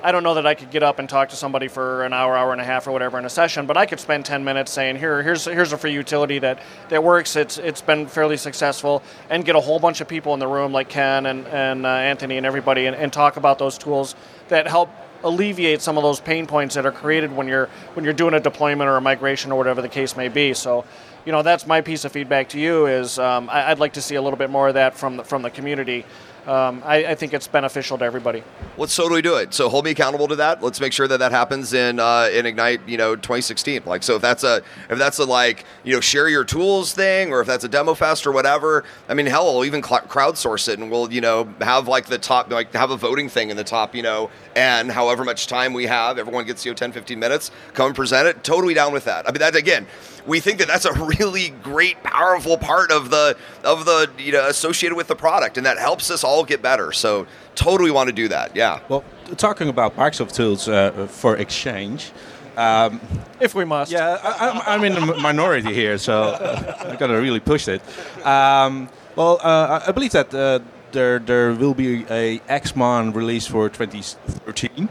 I don't know that I could get up and talk to somebody for an hour, hour and a half, or whatever in a session, but I could spend 10 minutes saying, here, here's here's a free utility that, that works. It's it's been fairly successful, and get a whole bunch of people in the room like Ken and and uh, Anthony and everybody, and, and talk about those tools that help alleviate some of those pain points that are created when you're when you're doing a deployment or a migration or whatever the case may be. So, you know, that's my piece of feedback to you is um, I, would like to see a little bit more of that from the, from the community um, I, I, think it's beneficial to everybody. Let's totally do it. So hold me accountable to that. Let's make sure that that happens in uh, in Ignite, you know, 2016. Like, so if that's a if that's a like you know share your tools thing, or if that's a demo fest or whatever. I mean, hell, we'll even cl- crowdsource it, and we'll you know have like the top like have a voting thing in the top, you know, and however much time we have, everyone gets you know 10, 15 minutes, come and present it. Totally down with that. I mean, that again we think that that's a really great, powerful part of the of the you know associated with the product, and that helps us all get better. So totally want to do that. Yeah. Well, talking about Microsoft tools uh, for Exchange. Um, if we must. Yeah, I, am in the minority here, so I've got to really push it. Um, well, uh, I believe that uh, there there will be a ExMon release for 2013.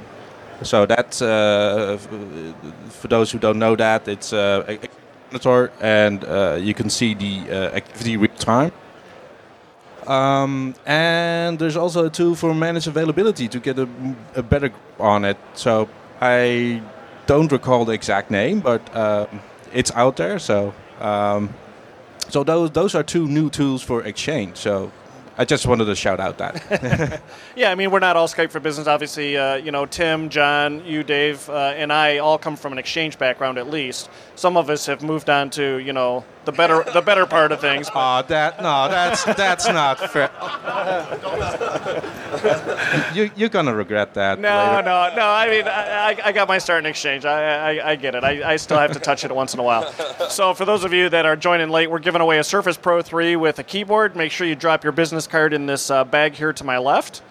So that's uh, for those who don't know that it's uh, monitor and uh, you can see the uh, activity real time. Um, and there's also a tool for manage availability to get a, a better on it. So I don't recall the exact name, but uh, it's out there. So um, so those those are two new tools for Exchange. So I just wanted to shout out that. *laughs* yeah, I mean, we're not all Skype for business. Obviously, uh, you know, Tim, John, you, Dave, uh, and I all come from an exchange background at least. Some of us have moved on to, you know, the better the better part of things. Oh, that no, that's that's not fair. you you're gonna regret that. No, later. no, no. I mean, I, I got my start in exchange. I, I, I get it. I, I still have to touch it once in a while. So for those of you that are joining late, we're giving away a Surface Pro 3 with a keyboard. Make sure you drop your business card in this uh, bag here to my left.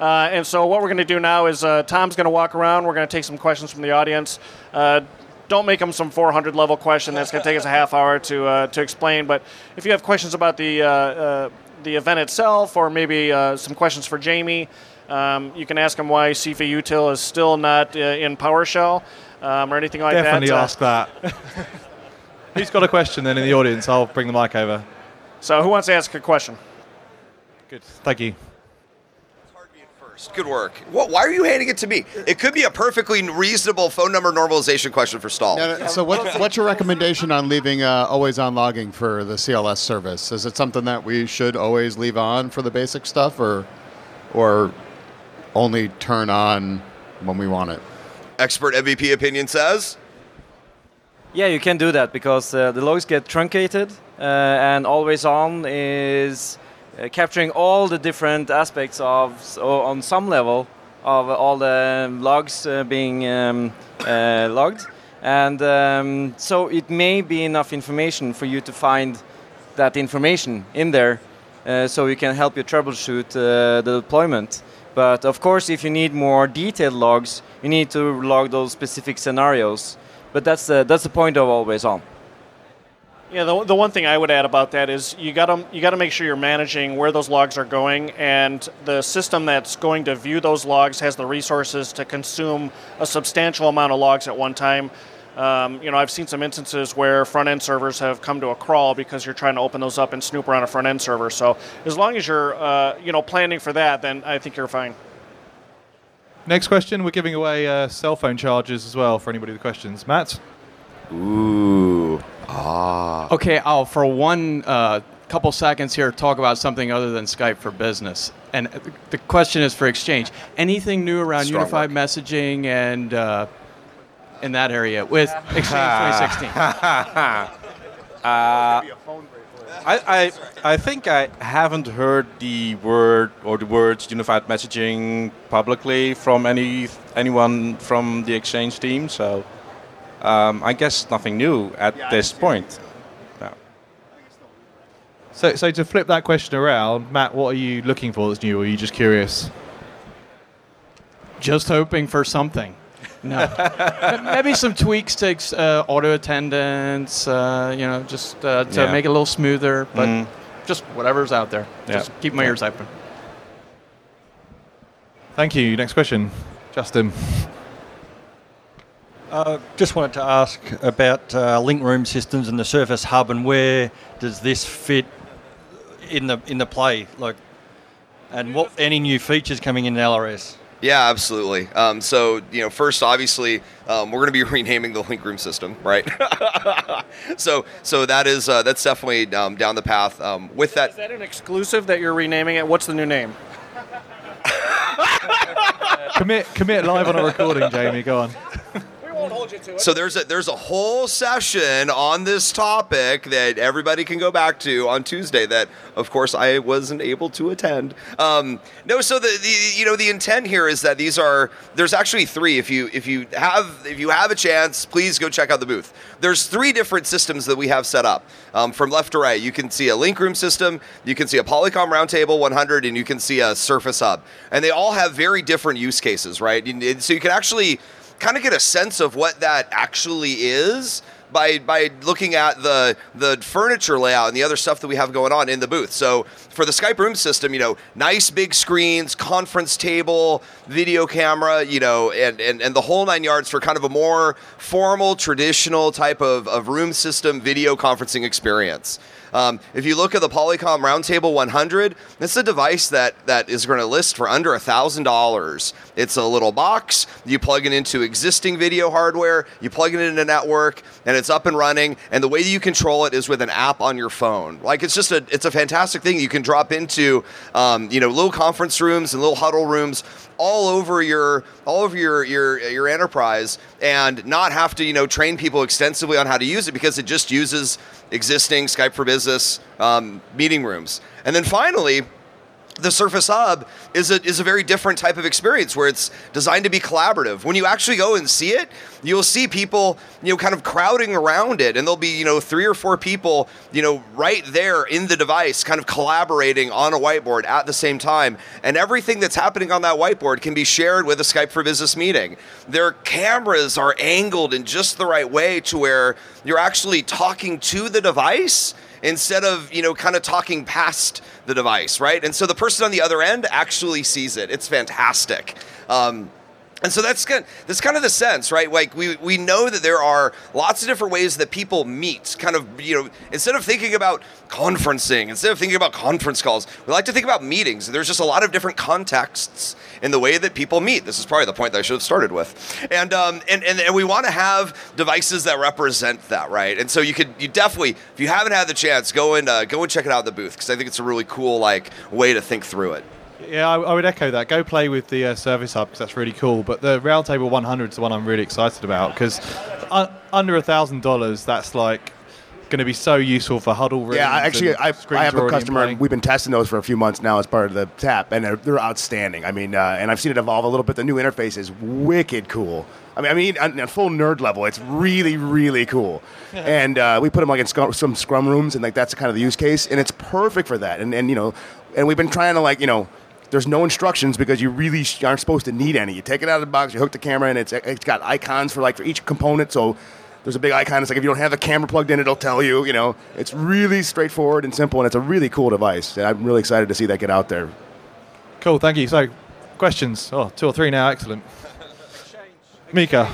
Uh, and so what we're going to do now is uh, Tom's going to walk around. We're going to take some questions from the audience. Uh, don't make them some 400 level question that's going to take us a half hour to uh, to explain. But if you have questions about the uh, uh, the event itself, or maybe uh, some questions for Jamie, um, you can ask him why SEFAUtil is still not uh, in PowerShell um, or anything like Definitely that. Definitely ask that. *laughs* Who's got a question then in the audience? I'll bring the mic over. So who wants to ask a question? Good. Thank you first. Good work. What, why are you handing it to me? It could be a perfectly reasonable phone number normalization question for Ståle. No, so, what, what's your recommendation on leaving uh, always on logging for the CLS service? Is it something that we should always leave on for the basic stuff, or or only turn on when we want it? Expert MVP opinion says. Yeah, you can do that because uh, the logs get truncated, uh, and always on is uh, capturing all the different aspects of, so on some level, of all the logs uh, being um, uh, logged. And um, so it may be enough information for you to find that information in there uh, so you can help you troubleshoot uh, the deployment. But of course, if you need more detailed logs, you need to log those specific scenarios. But that's the, that's the point of always on. Yeah, the, the one thing I would add about that is you got to you got to make sure you're managing where those logs are going, and the system that's going to view those logs has the resources to consume a substantial amount of logs at one time. Um, you know, I've seen some instances where front end servers have come to a crawl because you're trying to open those up and snoop around a front end server. So as long as you're uh, you know planning for that, then I think you're fine. Next question. We're giving away uh, cell phone chargers as well for anybody with questions. Matt. Ooh. Ah. Okay, I'll for one uh, couple seconds here talk about something other than Skype for Business. And uh, the question is for Exchange. Anything new around Strong unified work. messaging and uh, in that area with *laughs* Exchange 2016? *laughs* I, I, I think I haven't heard the word or the words unified messaging publicly from any anyone from the exchange team. So um, I guess nothing new at this point. Yeah. So, so to flip that question around, Matt, what are you looking for that's new, or are you just curious? Just hoping for something. No. *laughs* Maybe some tweaks to uh, auto attendance, uh, you know, just uh, to Yeah. make it a little smoother, but Mm. just whatever's out there. Yeah. Just keep my ears open. Thank you. Next question, Justin. Uh, just wanted to ask about uh, Lync room systems and the Surface Hub, and where does this fit in the in the play? Like, and what any new features coming in LRS? Yeah, absolutely. Um, so, you know, first, obviously, um, we're going to be *laughs* renaming the Lync room system, right? *laughs* so, so that is uh, that's definitely um, down the path. Um, with that, Is that an exclusive that you're renaming it? What's the new name? commit, commit live on a recording, Jamie. Go on. Won't hold you to it. So there's a there's a whole session on this topic that everybody can go back to on Tuesday. That of course I wasn't able to attend. Um, no, so the, the you know the intent here is that these are there's actually three. If you if you have if you have a chance, please go check out the booth. There's three different systems that we have set up um, from left to right. You can see a Lync room system, you can see a Polycom Roundtable 100, and you can see a Surface Hub, and they all have very different use cases, right? So you can actually kind of get a sense of what that actually is by by looking at the the furniture layout and the other stuff that we have going on in the booth. So for the Skype room system, you know, nice big screens, conference table, video camera, you know, and and, and the whole nine yards for kind of a more formal, traditional type of, of room system video conferencing experience. Um, if you look at the Polycom Roundtable 100, it's a device that that is going to list for under thousand dollars. It's a little box. You plug it into existing video hardware. You plug it into network, and it's up and running. And the way that you control it is with an app on your phone. Like it's just a it's a fantastic thing. You can drop into um, you know little conference rooms and little huddle rooms all over your all over your your your enterprise and not have to you know train people extensively on how to use it because it just uses existing Skype for Business um, meeting rooms. And then finally, the Surface Hub is a, is a very different type of experience where it's designed to be collaborative. When you actually go and see it, you'll see people, you know, kind of crowding around it, and there'll be, you know, three or four people, you know, right there in the device, kind of collaborating on a whiteboard at the same time. And everything that's happening on that whiteboard can be shared with a Skype for Business meeting. Their cameras are angled in just the right way to where you're actually talking to the device instead of you know kind of talking past the device right? And so the person on the other end actually sees it. It's fantastic. Um, and so that's kind that's kind of the sense, right? Like we, we know that there are lots of different ways that people meet. Kind of, you know, instead of thinking about conferencing, instead of thinking about conference calls, we like to think about meetings. There's just a lot of different contexts in the way that people meet. This is probably the point that I should have started with. And um, and, and, and we want to have devices that represent that, right? And so you could you definitely, if you haven't had the chance, go and uh, go and check it out in the booth because I think it's a really cool like way to think through it. Yeah, I, I would echo that. Go play with the uh, Surface Hub because that's really cool. But the Roundtable 100 is the one I'm really excited about because uh, under a thousand dollars, that's like going to be so useful for huddle rooms. Yeah, actually, I, I have a customer. play. We've been testing those for a few months now as part of the tap, and they're, they're outstanding. I mean, uh, and I've seen it evolve a little bit. The new interface is wicked cool. I mean, I mean, on a full nerd level, it's really, really cool. and uh, we put them like in scrum, some scrum rooms, and like that's kind of the use case, and it's perfect for that. And and you know, and we've been trying to like you know. There's no instructions because you really aren't supposed to need any. You take it out of the box, you hook the camera, and it's it's got icons for like for each component. So there's a big icon. It's like if you don't have the camera plugged in, it'll tell you. You know, it's really straightforward and simple, and it's a really cool device. And I'm really excited to see that get out there. Cool, thank you. So, questions? Oh, two or three now. Excellent. Mika.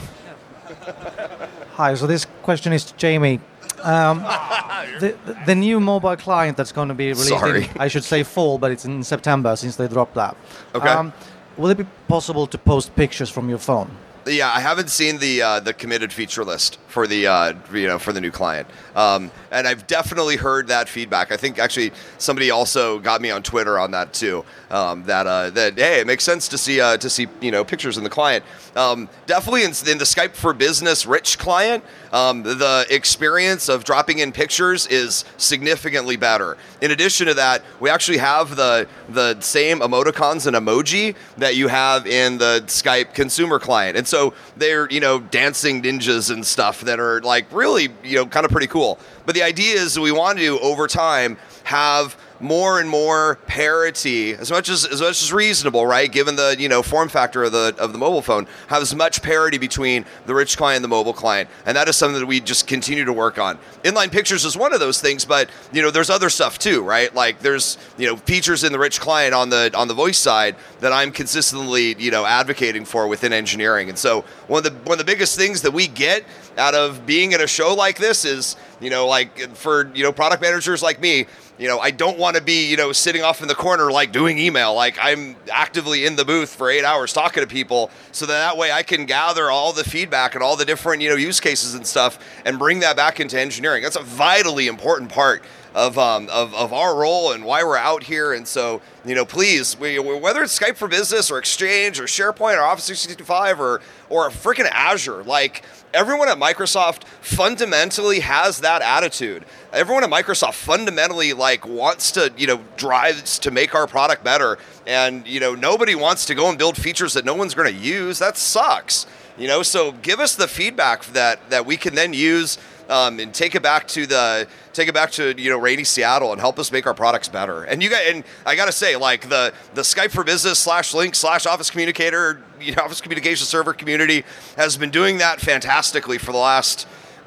Hi, so this question is to Jamie. Um, *laughs* the, the new mobile client that's going to be released Sorry. in, I should say fall, but it's in September since they dropped that. Um, Okay. will it be possible to post pictures from your phone? Yeah, I haven't seen the uh, the committed feature list for the uh, you know for the new client, um, and I've definitely heard that feedback. I think actually somebody also got me on Twitter on that too. Um, that uh, that hey, it makes sense to see uh, to see you know pictures in the client. Um, definitely in, in the Skype for Business rich client, um, the experience of dropping in pictures is significantly better. In addition to that, we actually have the the same emoticons and emoji that you have in the Skype consumer client, so they're you know dancing ninjas and stuff that are like really you know kind of pretty cool. But the idea is we want to over time have more and more parity as much as as much as reasonable right? Given the you know form factor of the of the mobile phone have as much parity between the rich client and the mobile client. And that is something that we just continue to work on. Inline pictures is one of those things but you know there's other stuff too right? Like there's you know features in the rich client on the on the voice side that I'm consistently you know advocating for within engineering. And so one of the one of the biggest things that we get out of being at a show like this is you know like for you know product managers like me you know, I don't want to be, you know, sitting off in the corner like doing email. Like I'm actively in the booth for eight hours talking to people, so that, that way I can gather all the feedback and all the different, you know, use cases and stuff, and bring that back into engineering. That's a vitally important part of, um, of, of our role and why we're out here. And so, you know, please, we, whether it's Skype for Business or Exchange or SharePoint or Office 365 or or a freaking Azure, like everyone at Microsoft fundamentally has that attitude. Everyone at Microsoft fundamentally like wants to, you know, drives to make our product better. And, you know, nobody wants to go and build features that no one's going to use. That sucks. You know, so give us the feedback that that we can then use um, and take it back to the take it back to you know rainy Seattle and help us make our products better. And you got and I got to say like the the Skype for Business slash Lync slash Office Communicator you know, Office Communication Server community has been doing that fantastically for the last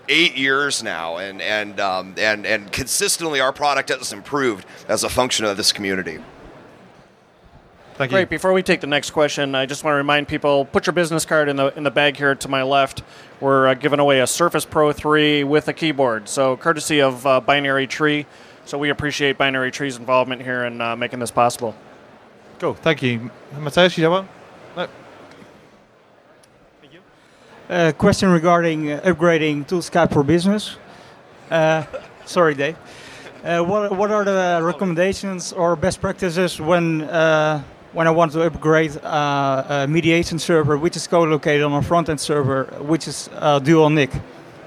eight years now, and and um, and and consistently our product has improved as a function of this community. Thank Great. Before we take the next question, I just want to remind people: put your business card in the in the bag here to my left. We're uh, giving away a Surface Pro 3 with a keyboard, so courtesy of uh, Binary Tree. So we appreciate Binary Tree's involvement here in uh, making this possible. Cool, thank you. Mateus, you have one? No. Thank you. Uh, question regarding uh, upgrading to Skype for Business. Uh, sorry, Dave. Uh, what, what are the recommendations or best practices when uh, when I want to upgrade uh, a mediation server, which is co-located on a front-end server, which is uh, dual NIC,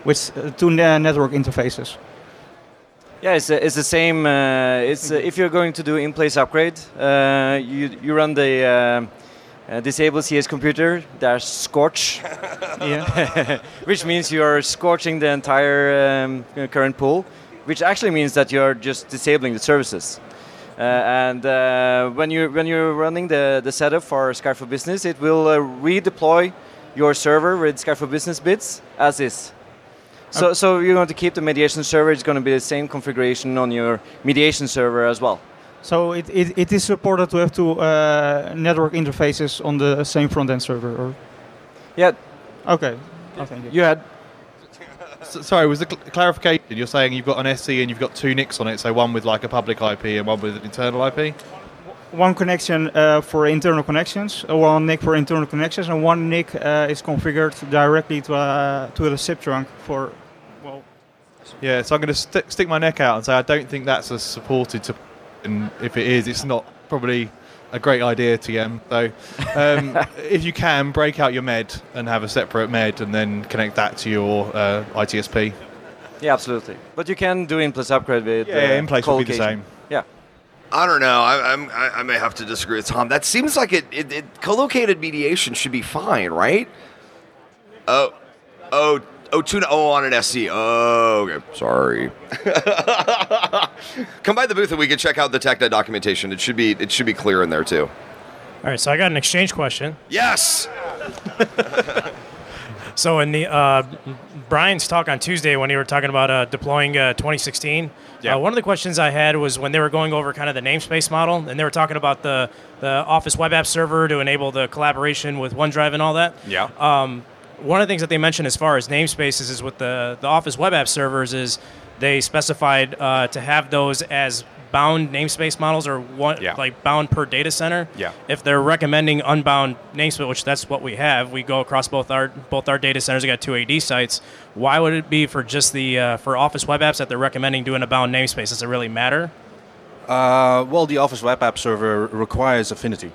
with uh, two network interfaces? Yeah, it's, uh, it's the same. Uh, it's uh, if you're going to do in-place upgrade, uh, you you run the disable CS computer dash scorch, *laughs* Yeah. *laughs* which means you are scorching the entire um, current pool, which actually means that you're just disabling the services. Uh, and uh, when you when you're running the, the setup for Skype for Business, it will uh, redeploy your server with Skype for Business bits as is. So, so you're going to keep the mediation server. It's going to be the same configuration on your mediation server as well. So it, it, it is supported to have two uh, network interfaces on the same front-end server, or? Yeah. Okay. Oh, thank you. You had. S- sorry, was the cl- clarification? You're saying you've got an SE and you've got two NICs on it, so one with like a public IP and one with an internal IP. one connection uh, for internal connections, uh, one NIC for internal connections, and one NIC uh, is configured directly to, uh, to the SIP trunk for. Well, Yeah, so I'm going to st- stick my neck out and say I don't think that's as supported to. And if it is, it's not probably a great idea, TM. Though, um, *laughs* if you can break out your med and have a separate med, and then connect that to your uh, ITSP. Yeah, absolutely. But you can do in place upgrade with. Yeah, uh, in place will be the same. Yeah. I don't know. I, I'm, I, I may have to disagree with Tom. That seems like it, it, it. Co-located mediation should be fine, right? Oh, oh, oh, tuna. Oh, on an SE. Oh, okay. Sorry. *laughs* Come by the booth and we can check out the TechNet documentation. It should be it should be clear in there too. All right, so I got an exchange question. Yes. *laughs* So in the uh, Brian's talk on Tuesday when you were talking about uh, deploying uh, 2016, uh, one of the questions I had was when they were going over kind of the namespace model, and they were talking about the the Office web app server to enable the collaboration with OneDrive and all that. Yeah. Um, one of the things that they mentioned as far as namespaces is with the the Office web app servers is they specified uh, to have those as bound namespace models or one like bound per data center. Yeah. If they're recommending unbound namespace, which that's what we have, we go across both our both our data centers. We got two AD sites. Why would it be for just the uh, for Office web apps that they're recommending doing a bound namespace? Does it really matter? Uh, well, the Office Web App Server requires affinity.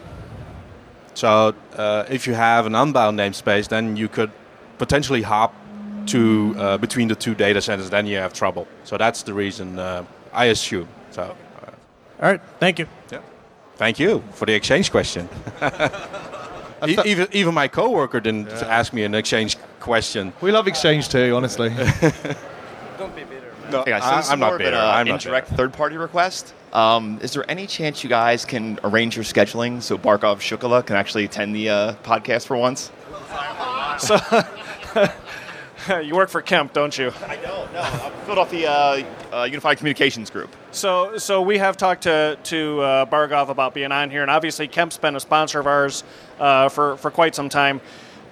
So uh, if you have an unbound namespace, then you could potentially hop to uh, between the two data centers. Then you have trouble. So that's the reason uh, I assume. So. All right. Thank you. Yeah. Thank you for the exchange question. *laughs* E- even even my coworker didn't ask me an exchange question. We love exchange too, honestly. *laughs* No, Yeah, so I- this is I'm not more of bitter. uh, I'm not indirect third-party request. Um, is there any chance you guys can arrange your scheduling so Bhargav Shukla can actually attend the uh, podcast for once? So *laughs* you work for Kemp, don't you? I don't. No, I'm Philadelphia uh, uh, Unified Communications Group. So, so we have talked to to uh, Bhargav about being on here, and obviously Kemp's been a sponsor of ours uh, for for quite some time.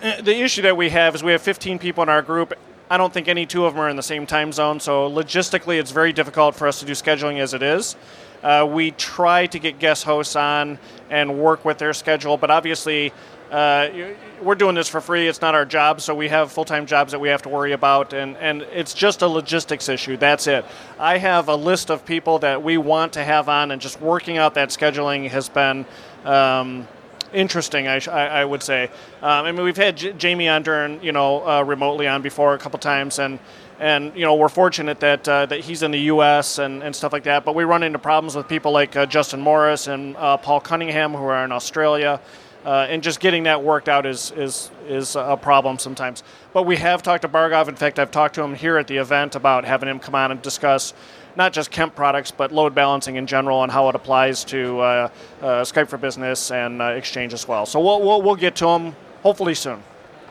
Uh, The issue that we have is we have 15 people in our group. I don't think any two of them are in the same time zone, so logistically it's very difficult for us to do scheduling as it is. Uh, we try to get guest hosts on and work with their schedule, but obviously uh, we're doing this for free. It's not our job, so we have full time jobs that we have to worry about, and, and it's just a logistics issue. That's it. I have a list of people that we want to have on, and just working out that scheduling has been. Um, interesting, I, I, I would say. Um, I mean, we've had J- Jamie on during, you know, uh, remotely on before a couple times, and and you know, we're fortunate that uh, that he's in the U.S. And, and stuff like that. But we run into problems with people like uh, Justin Morris and uh, Paul Cunningham, who are in Australia. Uh, and just getting that worked out is, is is a problem sometimes. But we have talked to Bhargav. In fact, I've talked to him here at the event about having him come on and discuss not just Kemp products, but load balancing in general and how it applies to uh, uh, Skype for Business and uh, Exchange as well. So we'll, we'll, we'll get to them hopefully soon.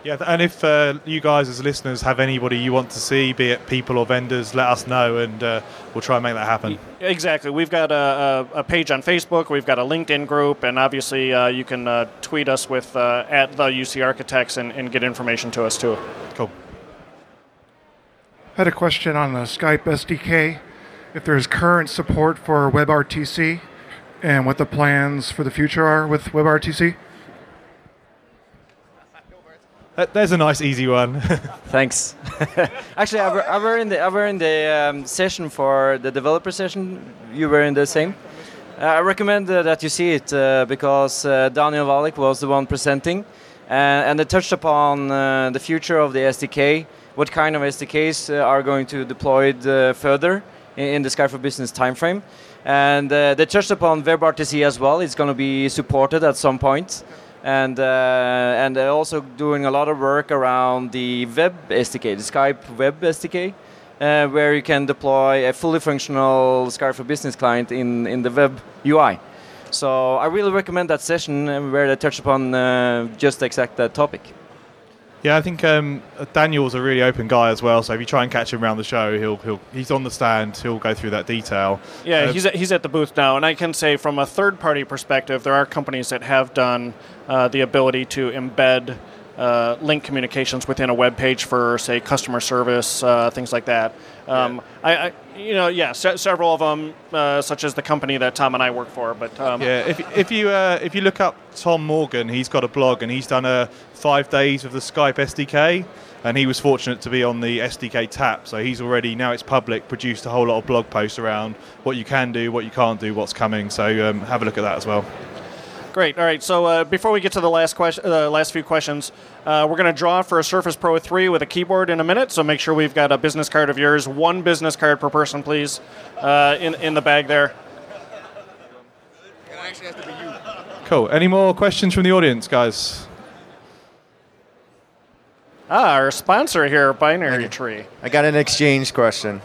Yeah, and if uh, you guys as listeners have anybody you want to see, be it people or vendors, let us know, and uh, we'll try and make that happen. Exactly. We've got a, a, a page on Facebook. We've got a LinkedIn group, and obviously uh, you can uh, tweet us with uh, at the UC Architects and, and get information to us too. Cool. I had a question on the Skype SDK. If there's current support for WebRTC and what the plans for the future are with WebRTC. That- There's a nice, easy one. *laughs* Thanks. *laughs* Actually, I were, I were in the I were in the um, session for the developer session. You were in the same. Uh, I recommend uh, that you see it uh, because uh, Daniel Walik was the one presenting, and, and they touched upon uh, the future of the SDK, what kind of SDKs uh, are going to deployed uh, further in, the Skype for Business timeframe, and uh, they touched upon WebRTC as well. It's going to be supported at some point and uh, and they're also doing a lot of work around the web SDK, the Skype web SDK, uh, where you can deploy a fully functional Skype for Business client in in the web UI. So I really recommend that session uh, where they touch upon uh, just exact that topic. Yeah, I think um, Daniel's a really open guy as well. So if you try and catch him around the show, he'll he'll he's on the stand. He'll go through that detail. Yeah, Uh, he's at, he's at the booth now, and I can say from a third party perspective, there are companies that have done uh, the ability to embed uh, Lync communications within a web page for, say, customer service, uh, things like that. Um, I, I, you know, yeah, se- several of them, uh, such as the company that Tom and I work for. But um, yeah, if, if you uh, if you look up Tom Morgan, he's got a blog and he's done a five days of the Skype SDK, and he was fortunate to be on the SDK tap. So he's already now it's public, produced a whole lot of blog posts around what you can do, what you can't do, what's coming. So um, have a look at that as well. Great. All right. So uh, before we get to the last question, uh, last few questions, uh, we're going to draw for a Surface Pro 3 with a keyboard in a minute. So make sure we've got a business card of yours. One business card per person, please, uh, in in the bag there. Cool. Any more questions from the audience, guys? Ah, our sponsor here, Binary Tree. I got an exchange question.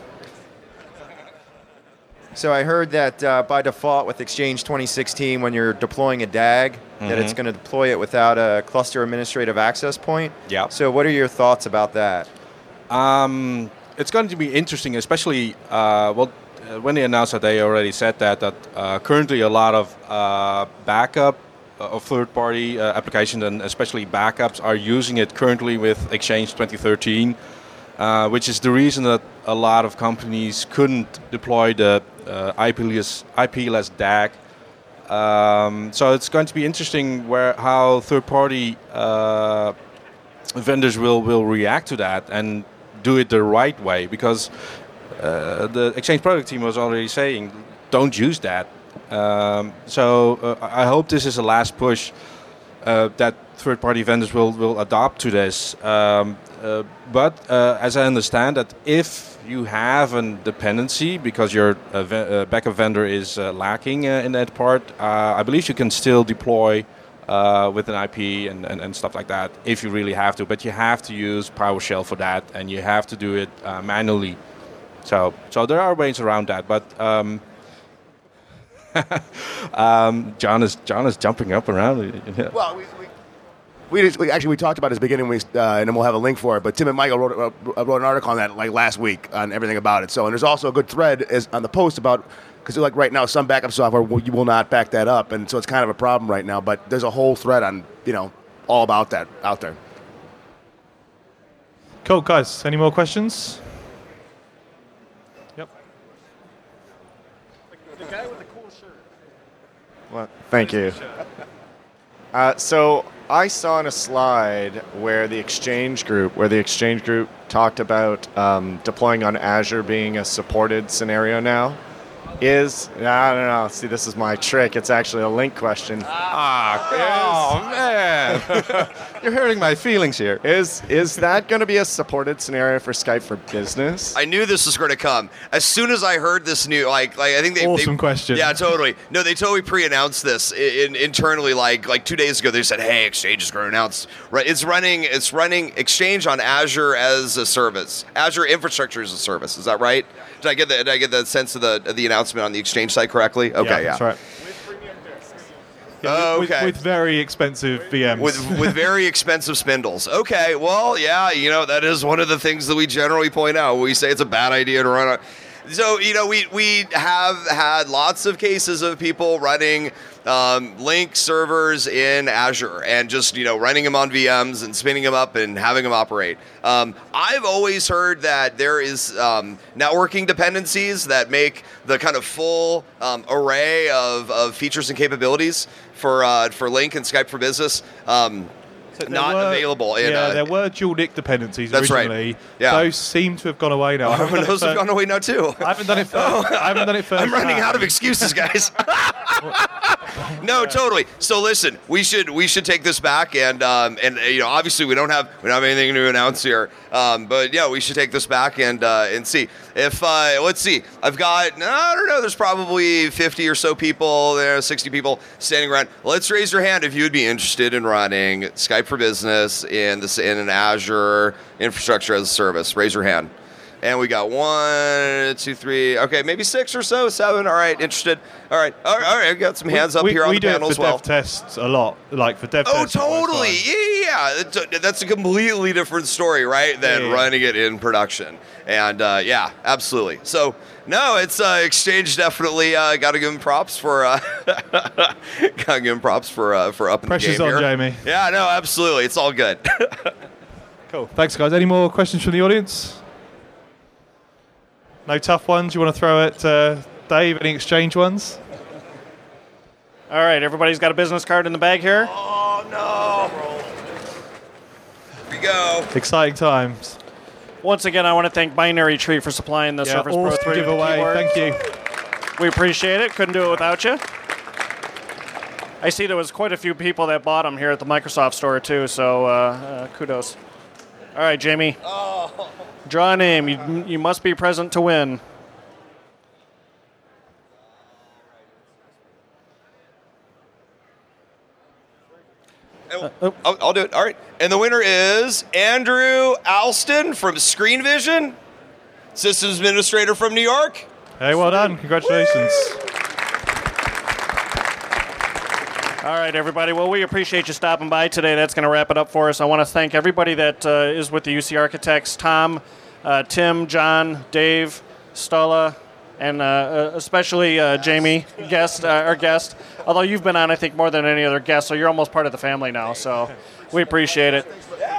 So I heard that uh, by default with Exchange 2016, when you're deploying a DAG, that it's Mhm. going to deploy it without a cluster administrative access point. Yeah. So what are your thoughts about that? Um, it's going to be interesting, especially uh, well, uh, when they announced that they already said that that uh, currently a lot of uh, backup uh, of third-party uh, applications and especially backups are using it currently with Exchange 2013, uh, which is the reason that a lot of companies couldn't deploy the IP-less, IP-less DAG. Um, so it's going to be interesting where how third-party uh, vendors will, will react to that and do it the right way because uh, the Exchange product team was already saying don't use that. Um, so uh, I hope this is the last push uh, that third-party vendors will, will adopt to this. Um, uh, but uh, as I understand that if you have a dependency because your uh, uh, backup vendor is uh, lacking in that part, I believe you can still deploy uh, with an IP and, and, and stuff like that if you really have to. But you have to use PowerShell for that, and you have to do it uh, manually. So so there are ways around that, but. Um, *laughs* um, John is John is jumping up around. Well, we, we, we, just, we actually we talked about this beginning, we, uh, and then we'll have a link for it. But Tim McMichael wrote, uh, wrote an article on that like last week on everything about it. So, and there's also a good thread is on the post about because like right now some backup software will, you will not back that up, and so it's kind of a problem right now. But there's a whole thread on you know all about that out there. Cool, guys. Any more questions? Yep. The guy with the cool shirt. Well, thank you. *laughs* Uh, so I saw in a slide where the Exchange Group, where the Exchange Group talked about um, deploying on Azure being a supported scenario now. Is I don't know. See, this is my trick. It's actually a Lync question. Ah, oh man, *laughs* you're hurting my feelings here. Is is that going to be a supported scenario for Skype for Business? I knew this was going to come. As soon as I heard this new, like, like I think they Awesome they, question. Yeah, totally. No, they totally pre-announced this in, internally. Like, like two days ago, they said, "Hey, Exchange is going to announce. Right, it's running. It's running Exchange on Azure as a service. Azure infrastructure as a service. Is that right? Did I get the Did I get the sense of the of the announcement on the Exchange site correctly? Okay, yeah. That's right. Oh, With- okay. With, very expensive VMs. with with very *laughs* expensive spindles. Okay, well, yeah, you know that is one of the things that we generally point out. We say it's a bad idea to run a. So you know we we have had lots of cases of people running um, Lync servers in Azure and just you know running them on VMs and spinning them up and having them operate. Um, I've always heard that there is um, networking dependencies that make the kind of full um, array of, of features and capabilities for uh, for Lync and Skype for Business. There not were- available in yeah, uh, there were dual NIC dependencies That's right. originally. Yeah. Those seem to have gone away now. *laughs* *laughs* I haven't done it those have gone away now too. I haven't done it. For, I haven't done it first. I'm running out of excuses, guys. *laughs* no, totally. So listen, we should we should take this back, and um, and you know, obviously we don't have we don't have anything to announce here, um, but yeah, we should take this back and uh, and see if uh, let's see. I've got I don't know. There's probably 50 or so people there, 60 people standing around. Let's raise your hand if you would be interested in running Skype for Business in this in an Azure infrastructure as a service. Raise your hand. And we got one, two, three. Okay, maybe six or so, seven. All right, interested. All right, all right. All right. Got some hands up we, here on we the panel as well. dev tests a lot, like for dev Oh, totally. Yeah, yeah. That's a- completely different story, right? Than Yeah, running it in production. And uh, yeah, absolutely. So no, it's uh, Exchange definitely uh, got to give him props for uh, *laughs* got to give him props for uh, for up Pressure's the game on, here. Jamie. Yeah, no, absolutely. It's all good. *laughs* Cool. Thanks, guys. Any more questions from the audience? No tough ones you want to throw at uh, Dave? Any exchange ones? All right, everybody's got a business card in the bag here. Oh no! Here we go. Exciting times. Once again, I want to thank Binary Tree for supplying the Yeah, Surface Pro awesome 3 with the giveaway. keyboard. Thank you. We appreciate it. Couldn't do it without you. I see there was quite a few people that bought them here at the Microsoft store too. So uh, uh, kudos. All right, Jamie. Draw a name. You, you must be present to win. Oh, I'll, I'll do it. All right. And the winner is Andrew Alston from Screen Vision, systems administrator from New York. Hey, well done. Congratulations. All right, everybody. Well, we appreciate you stopping by today. That's going to wrap it up for us. I want to thank everybody that uh, is with the UC Architects Tom, uh, Tim, John, Dave, Ståle, and uh, uh, especially uh, Jamie, guest, uh, our guest. Although you've been on, I think, more than any other guest, so you're almost part of the family now. So we appreciate it.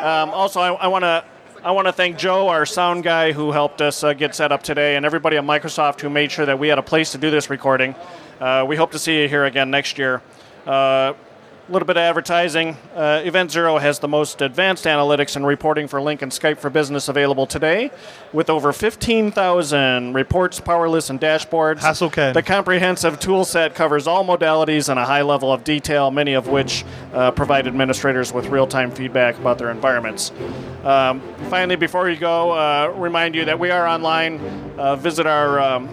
Um, also, I, I want to. I want to thank Joe, our sound guy, who helped us get set up today, and everybody at Microsoft who made sure that we had a place to do this recording. We hope to see you here again next year. A little bit of advertising. Uh, Event Zero has the most advanced analytics and reporting for Lync and Skype for Business available today, with over 15,000 reports, power lists, and dashboards. Hasselken. The comprehensive tool set covers all modalities and a high level of detail, many of which uh, provide administrators with real time feedback about their environments. Um, finally, before you go, uh, remind you that we are online. Uh, visit our um,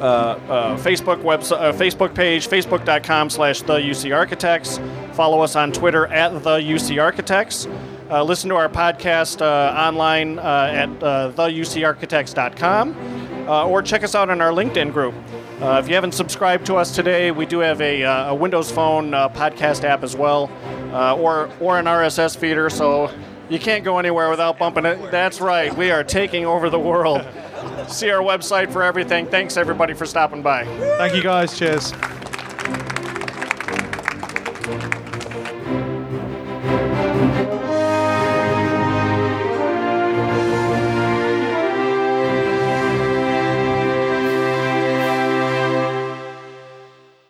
uh, uh, Facebook website, uh, Facebook page, facebook.com slash the UC Architects. Follow us on Twitter at the UC Architects. Uh, listen to our podcast online at uh, theucarchitects.com or check us out on our LinkedIn group. Uh, if you haven't subscribed to us today, we do have a, uh, a Windows Phone uh, podcast app as well, or or an RSS feeder. So you can't go anywhere without bumping it. That's right, we are taking over the world. See our website for everything. Thanks everybody for stopping by. Thank you guys. Cheers.